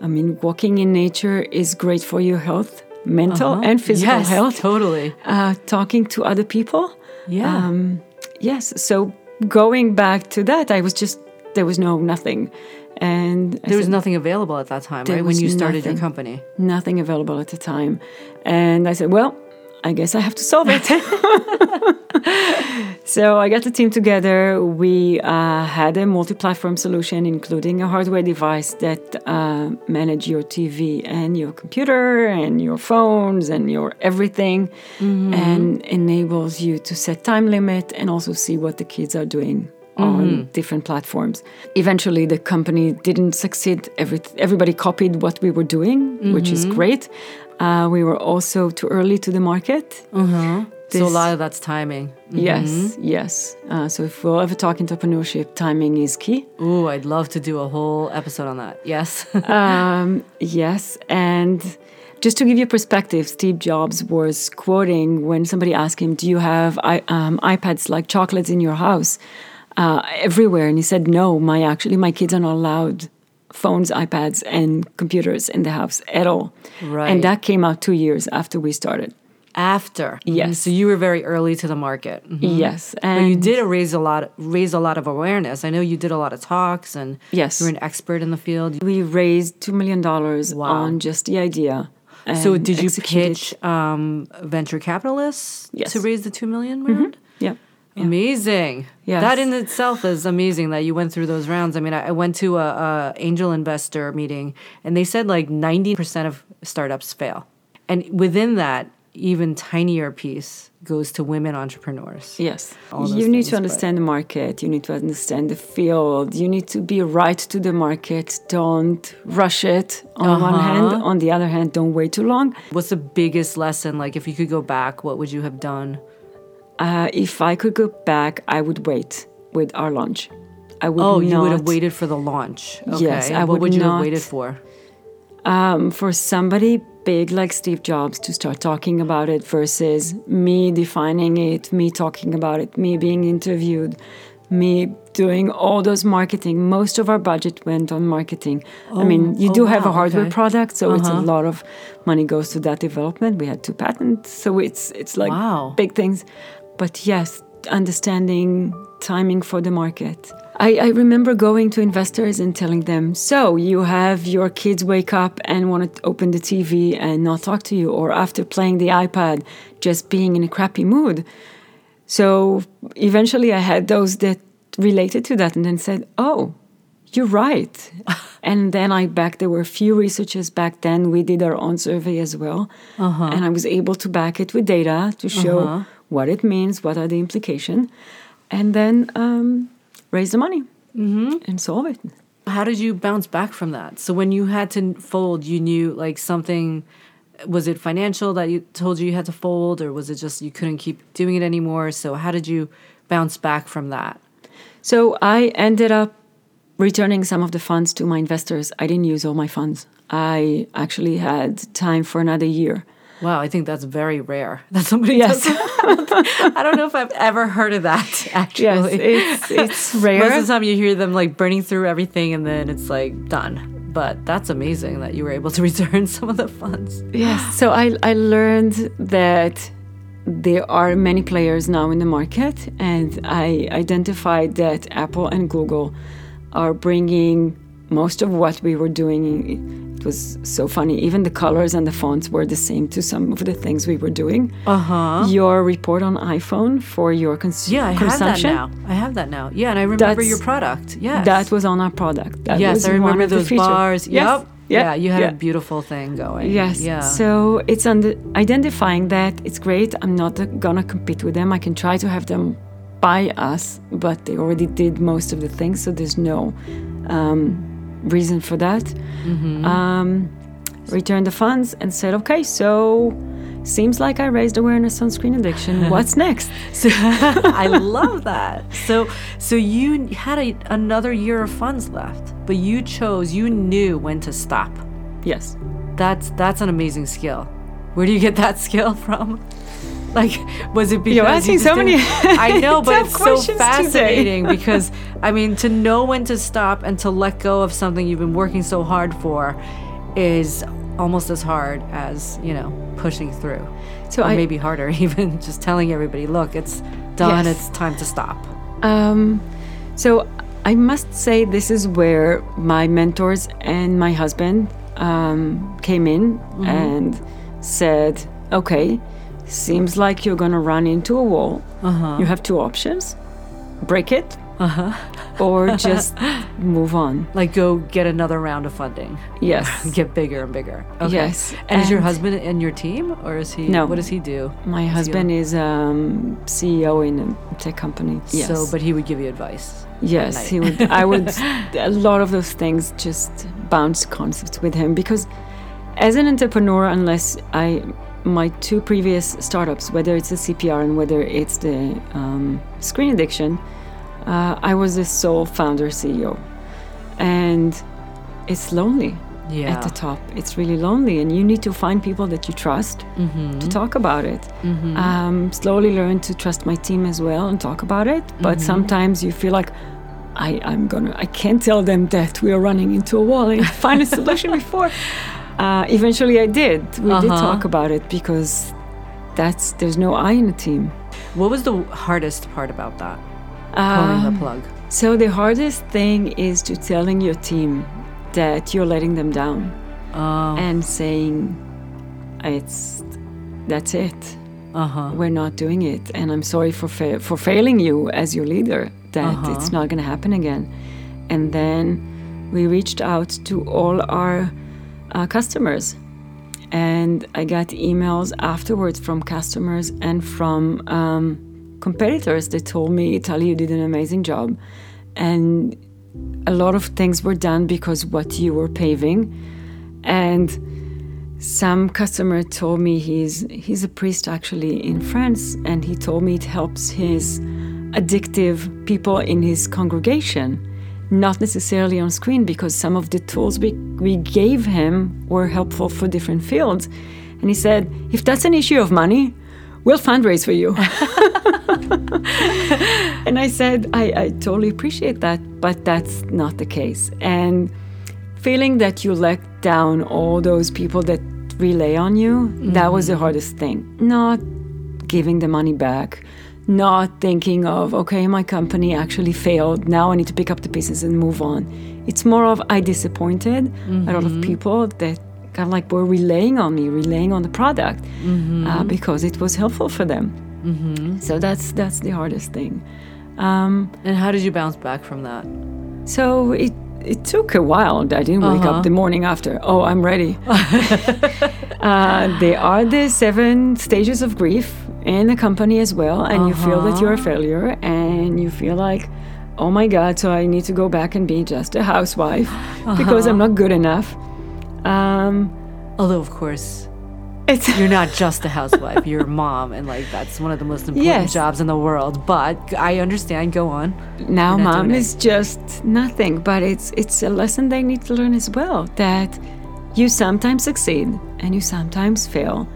A: I mean, walking in nature is great for your health, mental
B: Uh-huh.
A: and physical
B: yes,
A: health.
B: Totally.
A: uh, talking to other people.
B: Yeah.
A: Um, yes. So going back to that, I was just there was no nothing, and
B: there was nothing available at that time, right? When you started your company.
A: nothing available at the time, and I said, well. I guess I have to solve it. so I got the team together. We uh, had a multi-platform solution, including a hardware device that uh, manage your TV and your computer and your phones and your everything, and enables you to set time limit and also see what the kids are doing on different platforms. Eventually, the company didn't succeed. Every, everybody copied what we were doing, which is great. Uh, we were also too early to the market.
B: so a lot of that's timing.
A: Yes, yes. Uh, so if we'll ever talk entrepreneurship, timing is key.
B: Ooh, I'd love to do a whole episode on that. Yes.
A: um, yes, and just to give you perspective, Steve Jobs was quoting when somebody asked him, "Do you have i- um, iPads like chocolates in your house uh, everywhere?" And he said, "No, my actually my kids are not allowed phones, iPads, and computers in the house at all."
B: Right.
A: And that came out two years after we started.
B: After.
A: Yes.
B: Mhm. So you were very early to the market. Mhm.
A: Yes,
B: But you did raise a lot raise a lot of awareness. I know you did a lot of talks and
A: Yes.
B: you're an expert in the field.
A: we raised two million dollars
B: Wow.
A: on just the idea.
B: So did you
A: executed-
B: pitch um, venture capitalists
A: Yes.
B: to raise the two million round?
A: Yeah.
B: Amazing.
A: Yes.
B: That in itself is amazing that you went through those rounds. I mean, I, I went to a, a angel investor meeting and they said like 90% of startups fail. And within that, even tinier piece goes to women entrepreneurs.
A: Yes. You need
B: things,
A: to
B: but-
A: understand the market. You need to understand the field. You need to be right to the market. Don't rush it on one hand.
B: Uh-huh.
A: On the other hand, don't wait too long.
B: What's the biggest lesson? Like, if you could go back, what would you have done?
A: Uh, if I could go back, I would wait with our launch. I would
B: Oh,
A: not,
B: you would have waited for the launch. Okay.
A: Yes, I
B: what
A: would
B: would you have waited for?
A: um, for somebody big like Steve Jobs to start talking about it versus me defining it, me talking about it, me being interviewed, me doing all those marketing. Most of our budget went on marketing. I mean, you
B: oh,
A: do have a hardware
B: okay.
A: product, so it's a
B: Uh-huh.
A: lot of money goes to that development. We had two patents, so it's it's like
B: Wow.
A: big things. But yes, understanding timing for the market. I, I remember going to investors and telling them, so you have your kids wake up and want to open the TV and not talk to you, or after playing the iPad, just being in a crappy mood. So eventually I had those that related to that and then said, oh, you're right. and then I back, there were a few researchers back then. We did our own survey as well. Uh-huh. And I was able to back it with data to show uh-huh. What it means, what are the implications, and then um, raise the money and solve it.
B: How did you bounce back from that? So when you had to fold, you knew like something. Was it financial that you told you you had to fold, or was it just you couldn't keep doing it anymore? So how did you bounce back from that?
A: So I ended up returning some of the funds to my investors. I didn't use all my funds. I actually had time for another year.
B: Wow, I think that's very rare that somebody
A: Yes.
B: does. I don't know if I've ever heard of that. Actually,
A: Yes, it's it's
B: Most of the time, you hear them like burning through everything, and then it's like done. But that's amazing that you were able to return some of the funds.
A: Yes. So I, I learned that there are many players now in the market, and I identified that Apple and Google are bringing most of what we were doing. Was so funny. Even the colors and the fonts were the same to some of the things we were doing.
B: Uh huh.
A: Your report on iPhone for your cons-
B: Yeah, I have that now. I have that now. Yeah, and I remember
A: That's-
B: your product. Yes.
A: That was on our product. That
B: yes, I remember those bars.
A: Yes.
B: Yep.
A: Yeah.
B: Yeah, you had
A: yeah.
B: a beautiful thing going.
A: Yes.
B: Yeah.
A: So it's under identifying that it's great. I'm not gonna compete with them. I can try to have them buy us, but they already did most of the things, so there's no um, reason for that.
B: Mm-hmm.
A: Um, returned the funds and said, okay, so seems like I raised awareness on screen addiction. What's next?
B: So I love that. So so you had a, another year of funds left, but you chose. You knew when to stop.
A: Yes.
B: That's that's an amazing skill. Where do you get that skill from? Like, was it because
A: You're
B: you
A: asking
B: just
A: so many
B: I know, but it's so fascinating because I mean, to know when to stop and to let go of something you've been working so hard for is almost as hard as you know pushing through.
A: So
B: or
A: I-
B: maybe harder, even just telling everybody, look, it's done.
A: Yes.
B: It's time to stop.
A: Um, so I must say this is where my mentors and my husband um, came in and said, "Okay, seems like you're gonna run into a wall.
B: Uh-huh.
A: You have two options: break it, or just move on."
B: Like, go get another round of funding.
A: Yes.
B: Get bigger and bigger. Okay.
A: Yes,
B: And, is your husband in your team, or is he?
A: No.
B: What does he do?
A: My husband is um, CEO in a tech company. Yes.
B: So, but he would give you advice.
A: Yes, he would. I would. A lot of those things just bounce concepts with him because, as an entrepreneur, unless I, my two previous startups, whether it's the CPR and whether it's the um, screen addiction, uh, I was the sole founder CEO, and it's lonely
B: Yeah.
A: at the top. It's really lonely, and you need to find people that you trust
B: Mm-hmm.
A: to talk about it. Um, slowly learn to trust my team as well and talk about it. But
B: Mm-hmm.
A: sometimes you feel like I, I'm gonna, I can't tell them that we are running into a wall and find a solution before. Uh, eventually, I did. We did
B: Uh-huh.
A: talk about it because that's there's no I in the team.
B: What was the hardest part about that? Pulling
A: Um,
B: the plug.
A: so the hardest thing is to telling your team that you're letting them down
B: Oh.
A: and saying it's that's it.
B: Uh huh.
A: we're not doing it and i'm sorry for fa- for failing you as your leader that
B: Uh-huh.
A: it's not going to happen again and then we reached out to all our uh, customers And I got emails afterwards from customers and from um, competitors that told me, Italy, you did an amazing job. And a lot of things were done because what you were paving. And some customer told me he's he's a priest actually in France, and he told me it helps his addictive people in his congregation, not necessarily on screen, because some of the tools we, we gave him were helpful for different fields. And he said, if that's an issue of money, we'll fundraise for you. and I said, I, I totally appreciate that, but that's not the case. And feeling that you let down all those people that rely on you, mm-hmm. that was the mm-hmm. hardest thing. Not giving the money back, not thinking of, okay, my company actually failed. Now I need to pick up the pieces and move on. It's more of, I disappointed mm-hmm. a lot of mm-hmm. people that kind of like were relying on me, relying on the product mm-hmm. uh, because it was helpful for them. Mm-hmm. So that's that's the hardest thing.
B: Um, and how did you bounce back from that?
A: So it it took a while. I didn't wake uh-huh. up the morning after. Oh, I'm ready. uh, they are the seven stages of grief in the company as well, and uh-huh. you feel that you're a uh-huh. failure, and you feel like, oh my God, so I need to go back and be just a housewife uh-huh. because I'm not good enough.
B: Um, Although, of course, it's you're not just a housewife you're a mom and like that's one of the most important yes. jobs in the world but i understand go on.
A: Now mom is just nothing but it's it's a lesson they need to learn as well that you sometimes succeed and you sometimes fail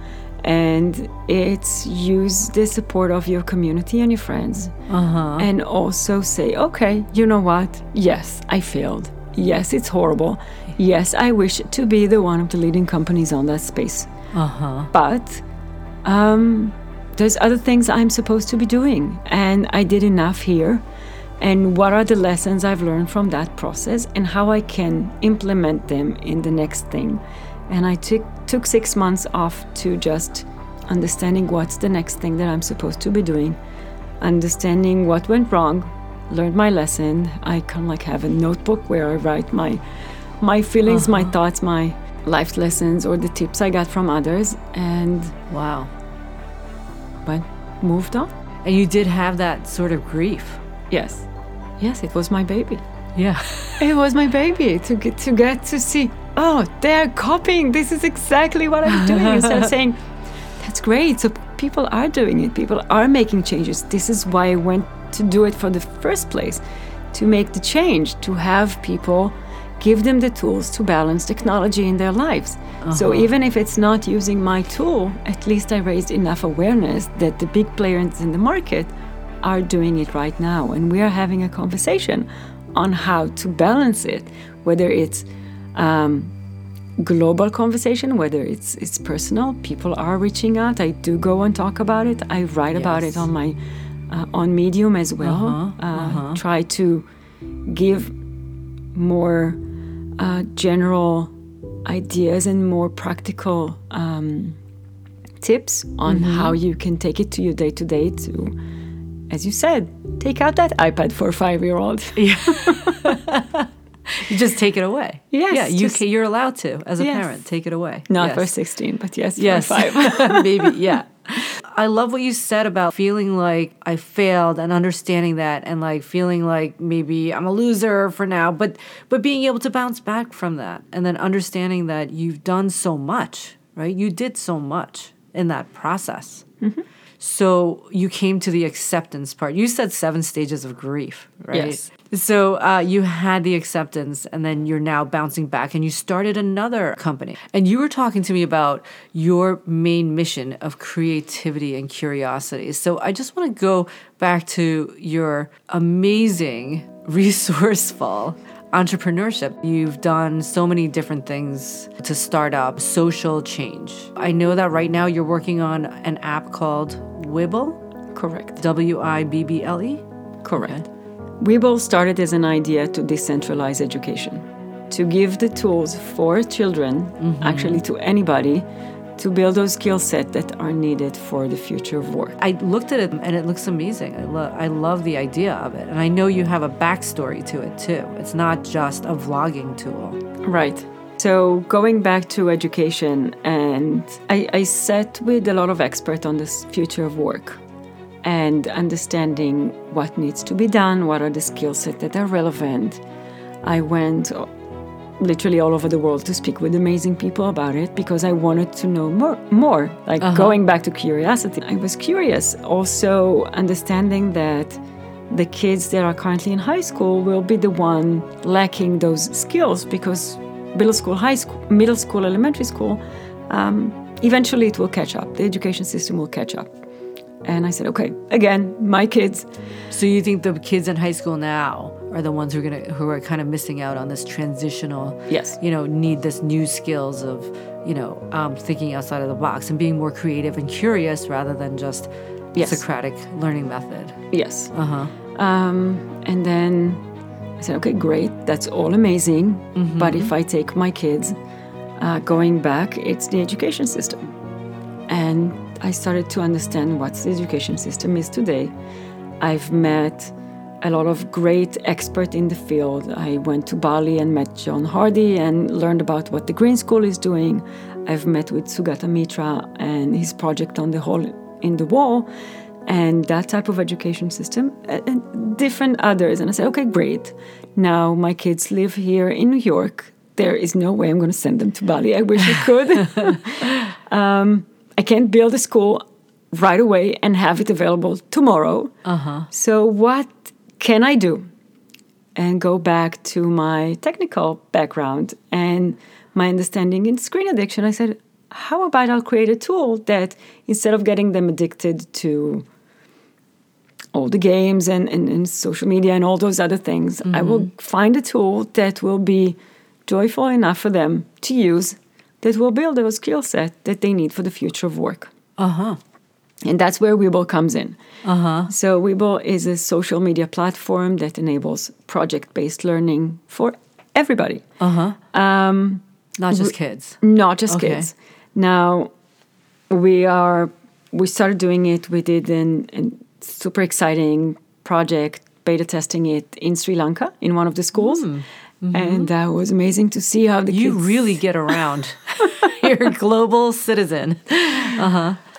A: and it's use the support of your community and your friends uh-huh. and also say okay you know what? Yes i failed. Yes it's horrible. Yes i wish to be the one of the leading companies on that space uh-huh. But um, there's other things I'm supposed to be doing, and I did enough here. And what are the lessons I've learned from that process, and how I can implement them in the next thing. And I took took six months off to just understanding what's the next thing that I'm supposed to be doing, understanding what went wrong, learned my lesson. I kind of like have a notebook where I write my my feelings, uh-huh. my thoughts, my life lessons or the tips I got from others and
B: wow.
A: but moved on.
B: And you did have that sort of grief.
A: Yes. Yes it was my baby.
B: Yeah.
A: It was my baby to get to get to see oh they're copying. This is exactly what i'm doing instead of saying that's great. So people are doing it. People are making changes. This is why i went to do it for the first place to make the change to have people give them the tools to balance technology in their lives. Uh-huh. So even if it's not using my tool, at least I raised enough awareness that the big players in the market are doing it right now. And we are having a conversation on how to balance it, whether it's um, global conversation, whether it's it's personal. People are reaching out. I do go and talk about it. I write yes. about it on my uh, on Medium as well. Uh-huh. Uh, uh-huh. Try to give more uh, general ideas and more practical um, tips on mm-hmm. how you can take it to your day to day to, as you said, take out that iPad for a five year old.
B: Yeah. you just take it away.
A: Yes.
B: Yeah, you can, you're allowed to as a yes. parent take it away.
A: Not
B: yes.
A: for 16, but yes,
B: yes.
A: for five.
B: Maybe, yeah. I love what you said about feeling like I failed and understanding that and like feeling like maybe I'm a loser for now, but but being able to bounce back from that and then understanding that you've done so much, right? You did so much in that process. Mm-hmm. So you came to the acceptance part. You said seven stages of grief, right?
A: Yes.
B: So uh, you had the acceptance, and then you're now bouncing back, and you started another company. And you were talking to me about your main mission of creativity and curiosity. So I just want to go back to your amazing, resourceful entrepreneurship. You've done so many different things to start up social change. I know that right now you're working on an app called Wibble.
A: Correct.
B: W I B B L E?
A: Correct. Okay. Wibble started as an idea to decentralize education, to give the tools for children, mm-hmm. actually to anybody, to build those skill sets that are needed for the future of work.
B: I looked at it and it looks amazing. I, lo- I love the idea of it. And I know you have a backstory to it too. It's not just a vlogging tool.
A: Right. So, going back to education, and I, I sat with a lot of experts on this future of work and understanding what needs to be done, what are the skill sets that are relevant. I went literally all over the world to speak with amazing people about it because I wanted to know more. More like
B: Uh-huh.
A: going back to curiosity. I was curious, also understanding that the kids that are currently in high school will be the one lacking those skills because middle school, high school, middle school, elementary school, um, eventually it will catch up. The education system will catch up. And I said, okay, again, my kids.
B: So you think the kids in high school now are the ones who are gonna who are kind of missing out on this transitional
A: Yes.
B: you know, need this new skills of, you know, um, thinking outside of the box and being more creative and curious rather than just
A: Yes.
B: Socratic learning method.
A: Yes.
B: Uh-huh.
A: Um, and then I said, okay, great, that's all amazing. But if I take my kids uh, going back, it's the education system. And I started to understand what the education system is today. I've met a lot of great experts in the field. I went to Bali and met John Hardy and learned about what the Green School is doing. I've met with Sugata Mitra and his project on the hole in the wall and that type of education system and- different others. And I said, okay, great. Now my kids live here in New York. There is no way I'm going to send them to Bali. I wish I could. um, I can't build a school right away and have it available tomorrow.
B: Uh-huh.
A: So, what can I do? And go back to my technical background and my understanding in screen addiction. I said, how about I'll create a tool that instead of getting them addicted to all the games and, and, and social media and all those other things, I will find a tool that will be joyful enough for them to use that will build those skill set that they need for the future of work.
B: Uh-huh.
A: And that's where Wibble comes in.
B: Uh-huh.
A: So Wibble is a social media platform that enables project-based learning for everybody,
B: Uh-huh.
A: um,
B: Not just kids.
A: not just
B: Okay.
A: kids. Now we are we started doing it. We did an, an super exciting project, beta testing it in Sri Lanka in one of the schools, and that was amazing to see how the
B: You
A: kids
B: really get around. You're a global citizen.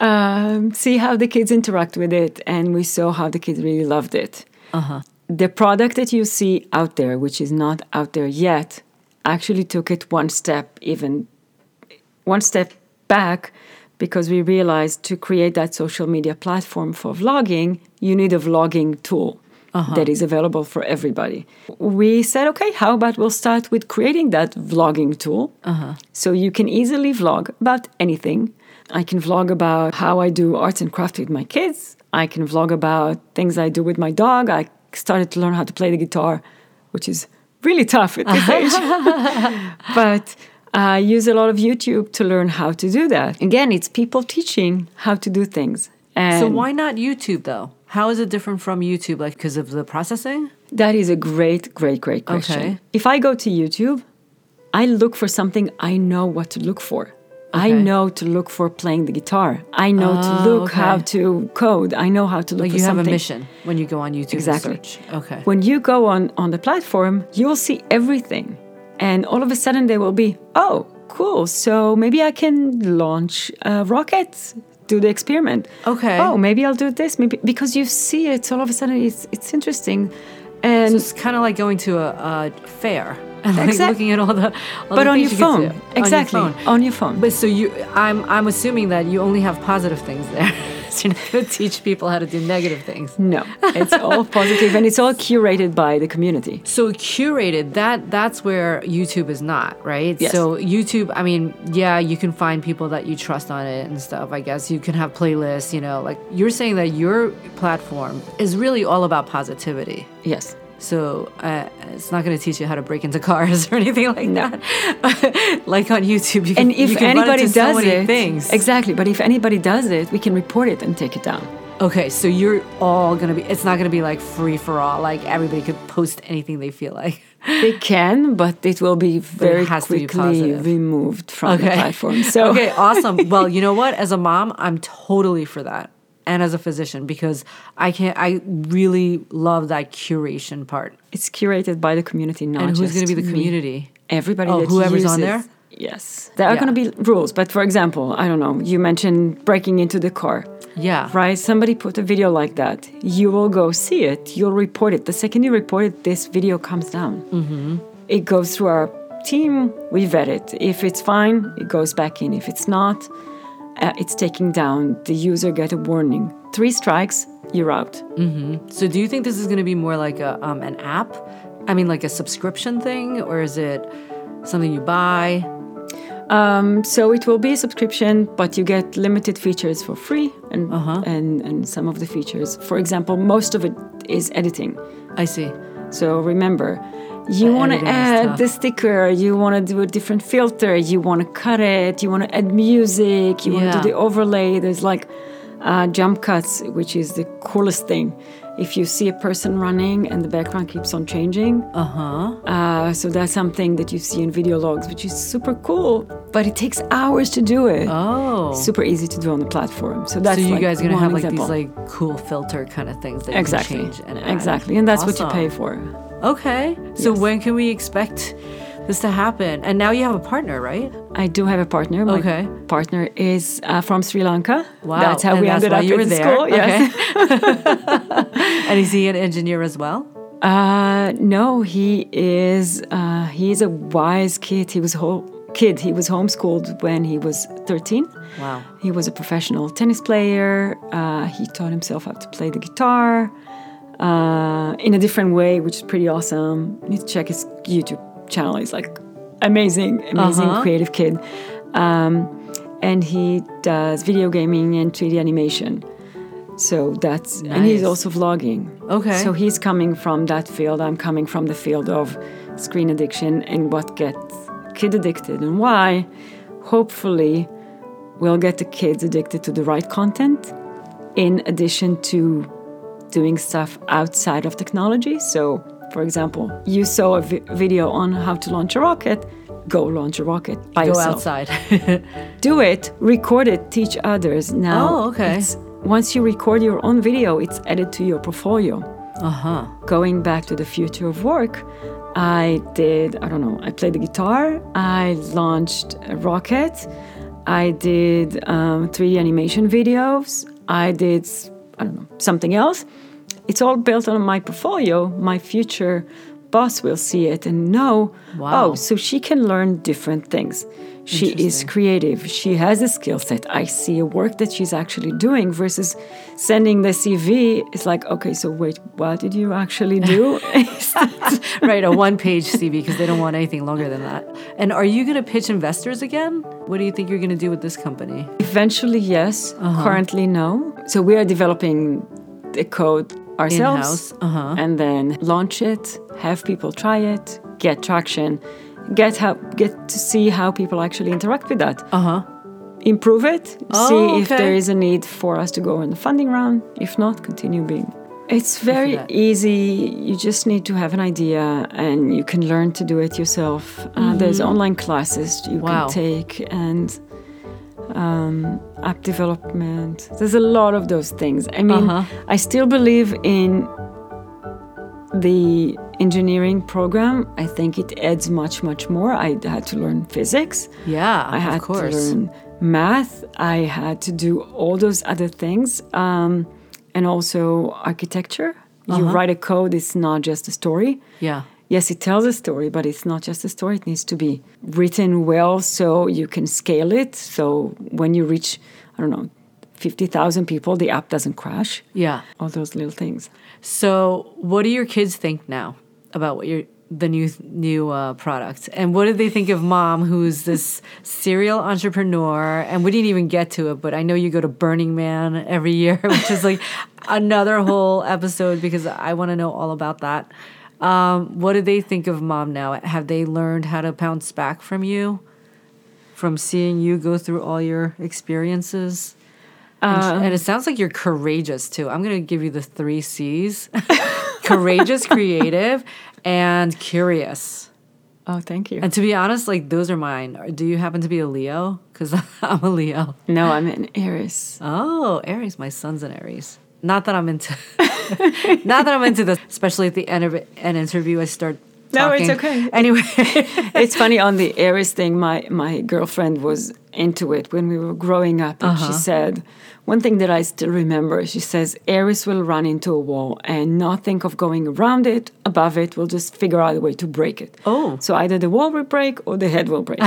A: um, see how the kids interact with it, and we saw how the kids really loved it.
B: Uh-huh.
A: The product that you see out there, which is not out there yet, actually took it one step, even one step back, because we realized to create that social media platform for vlogging, you need a vlogging tool. Uh-huh. that is available for everybody. We said, okay, how about we'll start with creating that vlogging tool uh-huh. so you can easily vlog about anything. I can vlog about how I do arts and craft with my kids. I can vlog about things I do with my dog. I started to learn how to play the guitar, which is really tough at this age. but I use a lot of YouTube to learn how to do that. Again, it's people teaching how to do things. And
B: So why not YouTube though? How is it different from YouTube? Like because of the processing?
A: That is a great, great, great question.
B: Okay.
A: If I go to YouTube, I look for something I know what to look for.
B: Okay.
A: I know to look for playing the guitar. I know to
B: Oh,
A: look
B: okay.
A: how to code. I know how to look
B: Like
A: for
B: you have
A: something.
B: a mission when you go on YouTube
A: Exactly.
B: Okay.
A: When you go on on the platform, you will see everything, and all of a sudden there will be, oh, cool. So maybe I can launch a rocket, do the experiment.
B: Okay.
A: Oh, maybe I'll do this. Maybe because you see it, all of a sudden it's it's interesting, and
B: So it's kind of like going to a, a fair and like
A: Exact-
B: looking at all the all
A: but
B: the
A: on your
B: you
A: phone, exactly
B: On your phone.
A: on your phone.
B: But so you, I'm I'm assuming that you only have positive things there. you're not going to teach people how to do negative things.
A: No, it's all positive and it's all curated by the community.
B: So curated, that that's where YouTube is not, right?
A: Yes.
B: So YouTube, I mean, yeah, you can find people that you trust on it and stuff. I guess you can have playlists, you know, like you're saying that your platform is really all about positivity.
A: Yes.
B: So uh, it's not going to teach you how to break into cars or anything like that. like on YouTube, you can,
A: And if
B: you can
A: anybody
B: so
A: does
B: many
A: it,
B: things.
A: exactly. But if anybody does it, we can report it and take it down.
B: Okay, so you're all gonna be. It's not gonna be like free for all. Like everybody could post anything they feel like.
A: They can, but it will be very
B: has to be
A: quickly removed from the platform. So
B: okay, awesome. Well, you know what? As a mom, I'm totally for that, and as a physician, because I can. I really love that curation part.
A: it's curated by the community, not
B: and who's
A: going to
B: be the community?
A: everybody
B: Oh, whoever's
A: uses,
B: on there?
A: Yes, there are
B: Yeah.
A: going to be rules. But for example, I don't know. You mentioned breaking into the car,
B: Yeah.
A: right? Somebody put a video like that. You will go see it. You'll report it. The second you report it, this video comes down. Mm-hmm. It goes through our team. We vet it. If it's fine, it goes back in. If it's not, uh, it's taken down. The user get a warning. Three strikes, you're out.
B: So do you think this is going to be more like a um, an app? I mean, like a subscription thing, or is it something you buy?
A: Um, so it will be a subscription, but you get limited features for free, and
B: Uh-huh.
A: and and some of the features. For example, most of it is editing.
B: I see.
A: So remember, you want to add the sticker, you want to do a different filter, you want to cut it, you want to add music, you want to do the overlay. There's like uh, jump cuts, which is the coolest thing. If you see a person running and the background keeps on changing,
B: Uh-huh.
A: uh, so that's something that you see in video logs, which is super cool, but it takes hours to do it.
B: Oh.
A: Super easy to do on the platform. So that's
B: so you
A: like
B: guys gonna have like
A: example.
B: these like cool filter kind of things that
A: exactly,
B: you can change and add.
A: exactly, and that's what you pay for.
B: Okay. So
A: Yes.
B: when can we expect this to happen? And now you have a partner, right?
A: I do have a partner. My
B: Okay.
A: partner is uh, from Sri Lanka.
B: Wow.
A: That's how
B: and
A: we
B: that's
A: ended up
B: you were
A: the
B: there.
A: school. Yes.
B: And is he an engineer as well?
A: Uh, no, he is. Uh, he's a wise kid. He was ho- kid. He was homeschooled when he was thirteen.
B: Wow.
A: He was a professional tennis player. Uh, he taught himself how to play the guitar uh, in a different way, which is pretty awesome. You need to check his YouTube channel. He's like amazing, amazing,
B: Uh-huh.
A: creative kid. Um, and he does video gaming and 3D animation. So that's and he's also vlogging.
B: Okay.
A: So he's coming from that field. I'm coming from the field of screen addiction and what gets kid addicted and why. Hopefully, we'll get the kids addicted to the right content in addition to doing stuff outside of technology. So, for example, you saw a vi- video on how to launch a rocket, go launch a rocket by
B: Go
A: yourself.
B: outside.
A: Do it, record it, teach others. Now,
B: Oh, okay.
A: once you record your own video, it's added to your portfolio
B: uh-huh.
A: going back to the future of work, I did, I don't know, I played the guitar, I launched a rocket, I did um, 3D animation videos, I did, I don't know, something else. It's all built on my portfolio. My future boss will see it and know,
B: Wow.
A: oh, so she can learn different things. She is creative. She has a skill set. I see a work that she's actually doing versus sending the CV. It's like, okay, so wait, what did you actually do?
B: right, a one-page CV because they don't want anything longer than that. And are you going to pitch investors again? What do you think you're going to do with this company?
A: Eventually, yes.
B: Uh-huh.
A: Currently, no. So we are developing the code ourselves
B: uh-huh.
A: and then launch it, have people try it, get traction, get how get to see how people actually interact with that.
B: Uh-huh.
A: Improve it,
B: Oh,
A: see if there is a need for us to go in the funding round. If not, continue being. It's very easy. You just need to have an idea and you can learn to do it yourself. Uh, there's online classes you
B: Mm-hmm. Wow.
A: can take and um, app development. There's a lot of those things. I mean,
B: Uh-huh.
A: I still believe in the engineering program. I think it adds much, much more. I had to learn physics.
B: Yeah,
A: I had
B: of course.
A: to learn math. I had to do all those other things, um, and also architecture. You
B: Uh-huh.
A: write a code; it's not just a story.
B: Yeah.
A: Yes, it tells a story, but it's not just a story. It needs to be written well so you can scale it. So when you reach, I don't know, fifty thousand people, the app doesn't crash.
B: Yeah.
A: All those little things.
B: So, what do your kids think now about what your the new new uh, product? And what do they think of mom, who's this serial entrepreneur? And we didn't even get to it, but I know you go to Burning Man every year, which is like another whole episode because I want to know all about that. Um, what do they think of mom now? Have they learned how to bounce back from you, from seeing you go through all your experiences? And, and it sounds like you're courageous too. I'm going to give you the three C's courageous, creative, and curious.
A: Oh, thank you.
B: And to be honest, like those are mine. Do you happen to be a Leo? Because I'm a Leo.
A: no, I'm an Aries.
B: Oh, Aries. My son's an Aries. Not that I'm into, not that I'm into this. Especially at the end of an interview, I start Talking.
A: No, it's okay.
B: Anyway,
A: it's funny on the Aries thing. My my girlfriend was into it when we were growing up, and she uh-huh. said one thing that I still remember. She says Aries will run into a wall and not think of going around it, above it. We'll just figure out a way to break it.
B: Oh.
A: so either the wall will break or the head will break.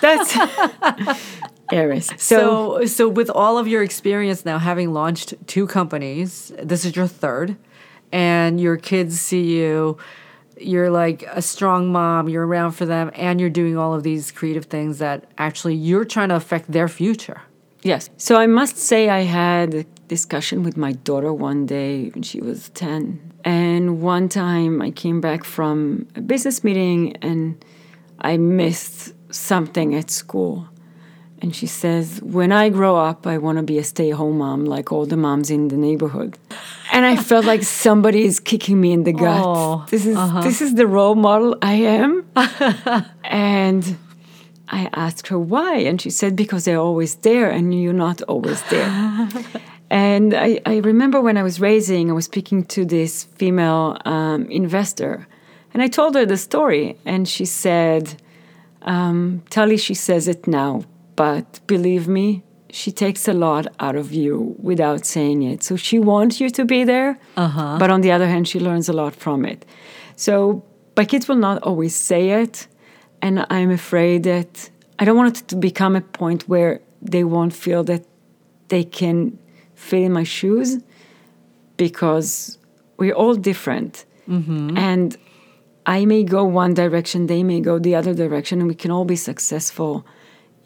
A: That's So,
B: so so with all of your experience now, having launched two companies, this is your third, and your kids see you. You're like a strong mom. You're around for them, and you're doing all of these creative things that actually you're trying to affect their future.
A: Yes. So I must say, I had a discussion with my daughter one day when she was 10. And one time I came back from a business meeting and I missed something at school. And she says, When I grow up, I want to be a stay home mom like all the moms in the neighborhood. And I felt like somebody is kicking me in the gut.
B: Oh,
A: this is this is the role model I am. and I asked her why, and she said, because they're always there and you're not always there. and I, I remember when I was raising, I was speaking to this female um, investor, and I told her the story, and she said, um, Tali, she says it now, but believe me, she takes a lot out of you without saying it. So she wants you to be there,
B: Uh-huh.
A: but on the other hand, she learns a lot from it. So my kids will not always say it, and I'm afraid that I don't want it to become a point where they won't feel that they can fit in my shoes because we're all different. And I may go one direction, they may go the other direction, and we can all be successful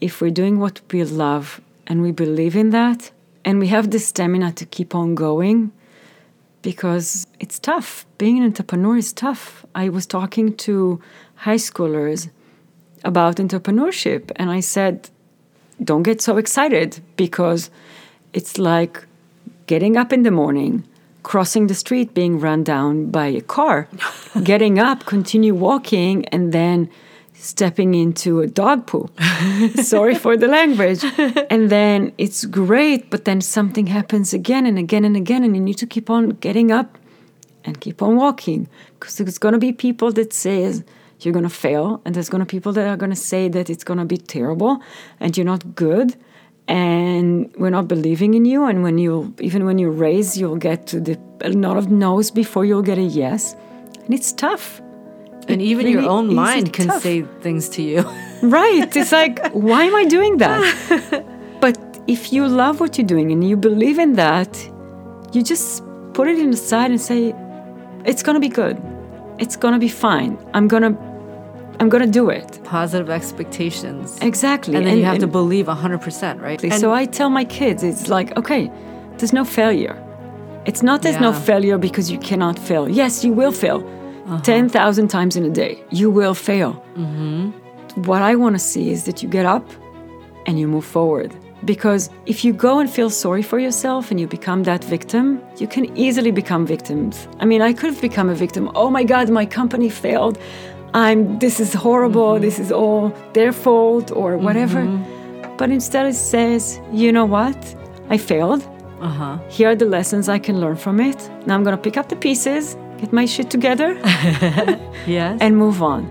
A: if we're doing what we love and we believe in that and we have the stamina to keep on going because it's tough. Being an entrepreneur is tough. I was talking to high schoolers about entrepreneurship and I said, don't get so excited because it's like getting up in the morning, crossing the street, being run down by a car, getting up, continue walking, and then stepping into a dog poop. Sorry for the language. And then it's great, but then something happens again and again and again, and you need to keep on getting up and keep on walking because there's going to be people that says you're going to fail and there's going to be people that are going to say that it's going to be terrible and you're not good and we're not believing in you and when you even when you raise you'll get to the a lot of no's before you'll get a yes and it's tough
B: And even your own mind can
A: tough.
B: say things to you.
A: right. It's like why am i doing that? But if you love what you're doing and you believe in that you just put it in the side and say it's gonna be good. It's gonna be fine. I'm gonna i'm gonna do it.
B: Positive expectations.
A: exactly.
B: And then you have to believe 100%, right? And
A: so i tell my kids it's like okay there's no failure. It's not there's no failure because you cannot fail. Yes you will fail
B: Uh-huh.
A: 10,000 times in a day. You will fail.
B: Mm-hmm.
A: what i want to see is that you get up and you move forward. Because if you go and feel sorry for yourself and you become that victim you can easily become victims. I mean i could have become a victim. Oh my god my company failed. I'm this is horrible
B: Mm-hmm.
A: this is all their fault or whatever. But instead it says you know what? I failed.
B: Uh-huh.
A: here are the lessons i can learn from it. Now i'm going to pick up the pieces get my shit together
B: Yes.
A: and move on.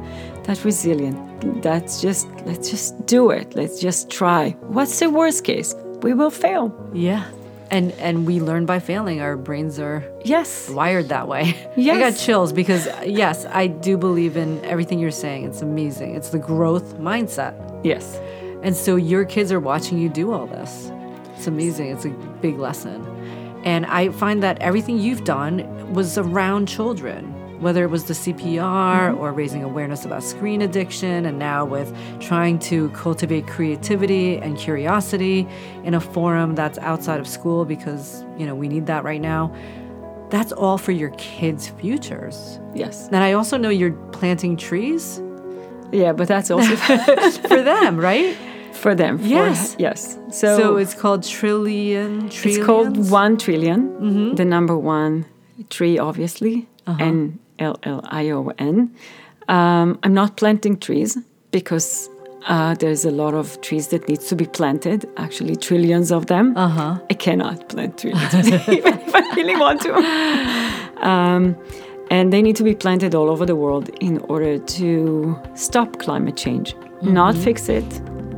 A: That's resilient. That's just, let's just do it. Let's just try. What's the worst case? We will fail.
B: yeah. And and we learn by failing. Our brains are
A: Yes.
B: wired that way.
A: Yes.
B: I got chills because yes, I do believe in everything you're saying. It's amazing. It's the growth mindset.
A: Yes.
B: And so your kids are watching you do all this. It's amazing. It's a big lesson. And I find that everything you've done was around children, whether it was the CPR mm-hmm. or raising awareness about screen addiction, and now with trying to cultivate creativity and curiosity in a forum that's outside of school because, you know, we need that right now. That's all for your kids' futures.
A: Yes.
B: And I also know you're planting trees
A: Yeah, but that's also
B: for them, right?
A: for them. for-
B: Yes.
A: yes. So,
B: So, it's called Treellion.
A: it's called
B: trillions?
A: one Treellion, the number one tree, obviously, N L L I O N. Um, I'm not planting trees because uh, there's a lot of trees that needs to be planted. Actually, trillions of them.
B: Uh-huh.
A: I cannot plant trillions, even if I really want to. Um, And they need to be planted all over the world in order to stop climate change, not fix it,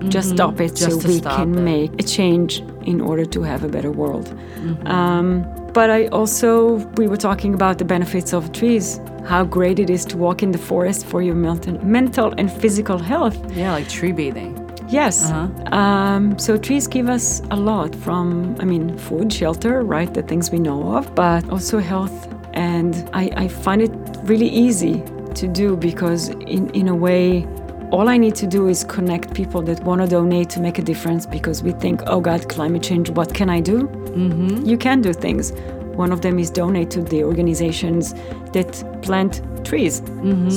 A: just stop it
B: Mm-hmm. Just
A: so we can
B: it.
A: make a change in order to have a better world.
B: Mm-hmm.
A: Um, but I also, we were talking about the benefits of trees, how great it is to walk in the forest for your mental, mental and physical health.
B: Yeah, like tree bathing.
A: Yes.
B: Uh-huh.
A: Um, so trees give us a lot from, I mean, food, shelter, right? The things we know of, but also health. And I, I find it really easy to do because, in, in a way, all I need to do is connect people that want to donate to make a difference because we think, oh God, climate change, what can I do? Mm-hmm. You can do things. One of them is donate to the organizations that plant trees.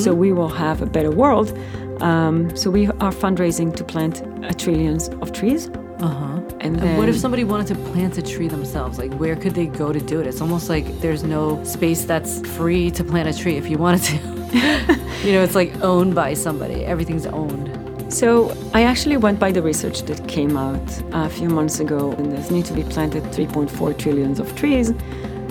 A: So we will have a better world. Um, so we are fundraising to plant a trillions of trees.
B: Uh huh.
A: And,
B: And what if somebody wanted to plant a tree themselves? Like, where could they go to do it? It's almost like there's no space that's free to plant a tree if you wanted to. you know, it's like owned by somebody. Everything's owned.
A: So I actually went by the research that came out a few months ago, and there's need to be planted 3.4 trillions of trees,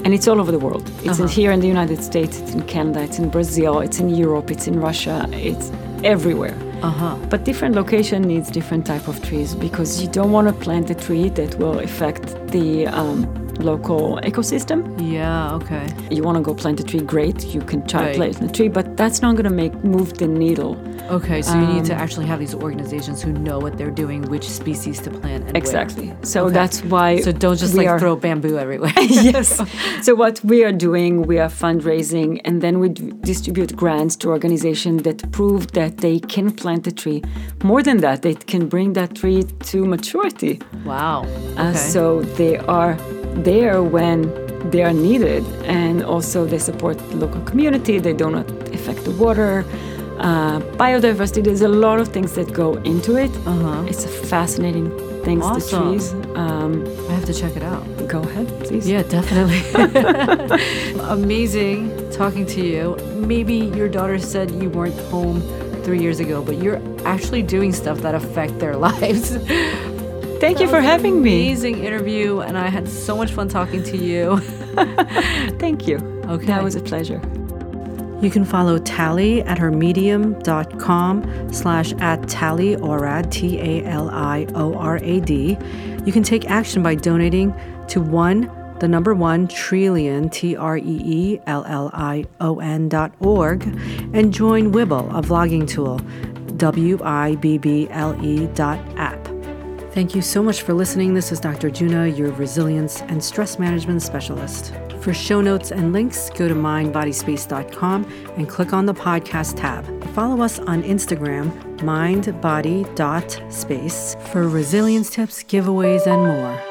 A: and it's all over the world. It's in
B: Uh-huh.
A: here in the United States, it's in Canada, it's in Brazil, it's in Europe, it's in Russia, it's everywhere.
B: Uh huh.
A: But different location needs different type of trees because you don't want to plant a tree that will affect the um, local ecosystem.
B: Yeah. Okay.
A: You want to go plant a tree, great. You can try
B: Right.
A: plant a tree, but that's not going to make move the needle.
B: Okay. So you need to
A: Um,
B: actually have these organizations who know what they're doing, which species to plant, and where.
A: Exactly. So
B: Okay.
A: that's why.
B: So don't just like
A: are-
B: throw bamboo everywhere.
A: yes. So what we are doing, we are fundraising, and then we d- distribute grants to organizations that prove that they can plant a tree. More than that, they can bring that tree to maturity.
B: wow.
A: Uh,
B: Okay.
A: so they are there when they are needed, and also they support the local community. They do not affect the water. Uh, biodiversity. There's a lot of things that go into it.
B: Uh-huh.
A: It's a fascinating things. The
B: Awesome.
A: trees. Um,
B: I have to check it out.
A: go ahead, please.
B: Yeah, definitely. Amazing talking to you. Maybe your daughter said you weren't home three years ago, but you're actually doing stuff that affect their lives.
A: Thank you for having me.
B: Amazing interview, and I had so much fun talking to you.
A: Thank you.
B: Okay.
A: That was a pleasure.
B: You can follow Tali at her medium.com slash at Tali Orad, T A L I O R A D. You can take action by donating to one, the number one Treellion, T R E E L L I O N dot org, and join Wibble, a vlogging tool, W I B B L E dot app. Thank you so much for listening. This is Dr. Juna, your resilience and stress management specialist. For show notes and links, go to mindbodyspace.com and click on the podcast tab. Follow us on Instagram, mindbody.space, for resilience tips, giveaways, and more.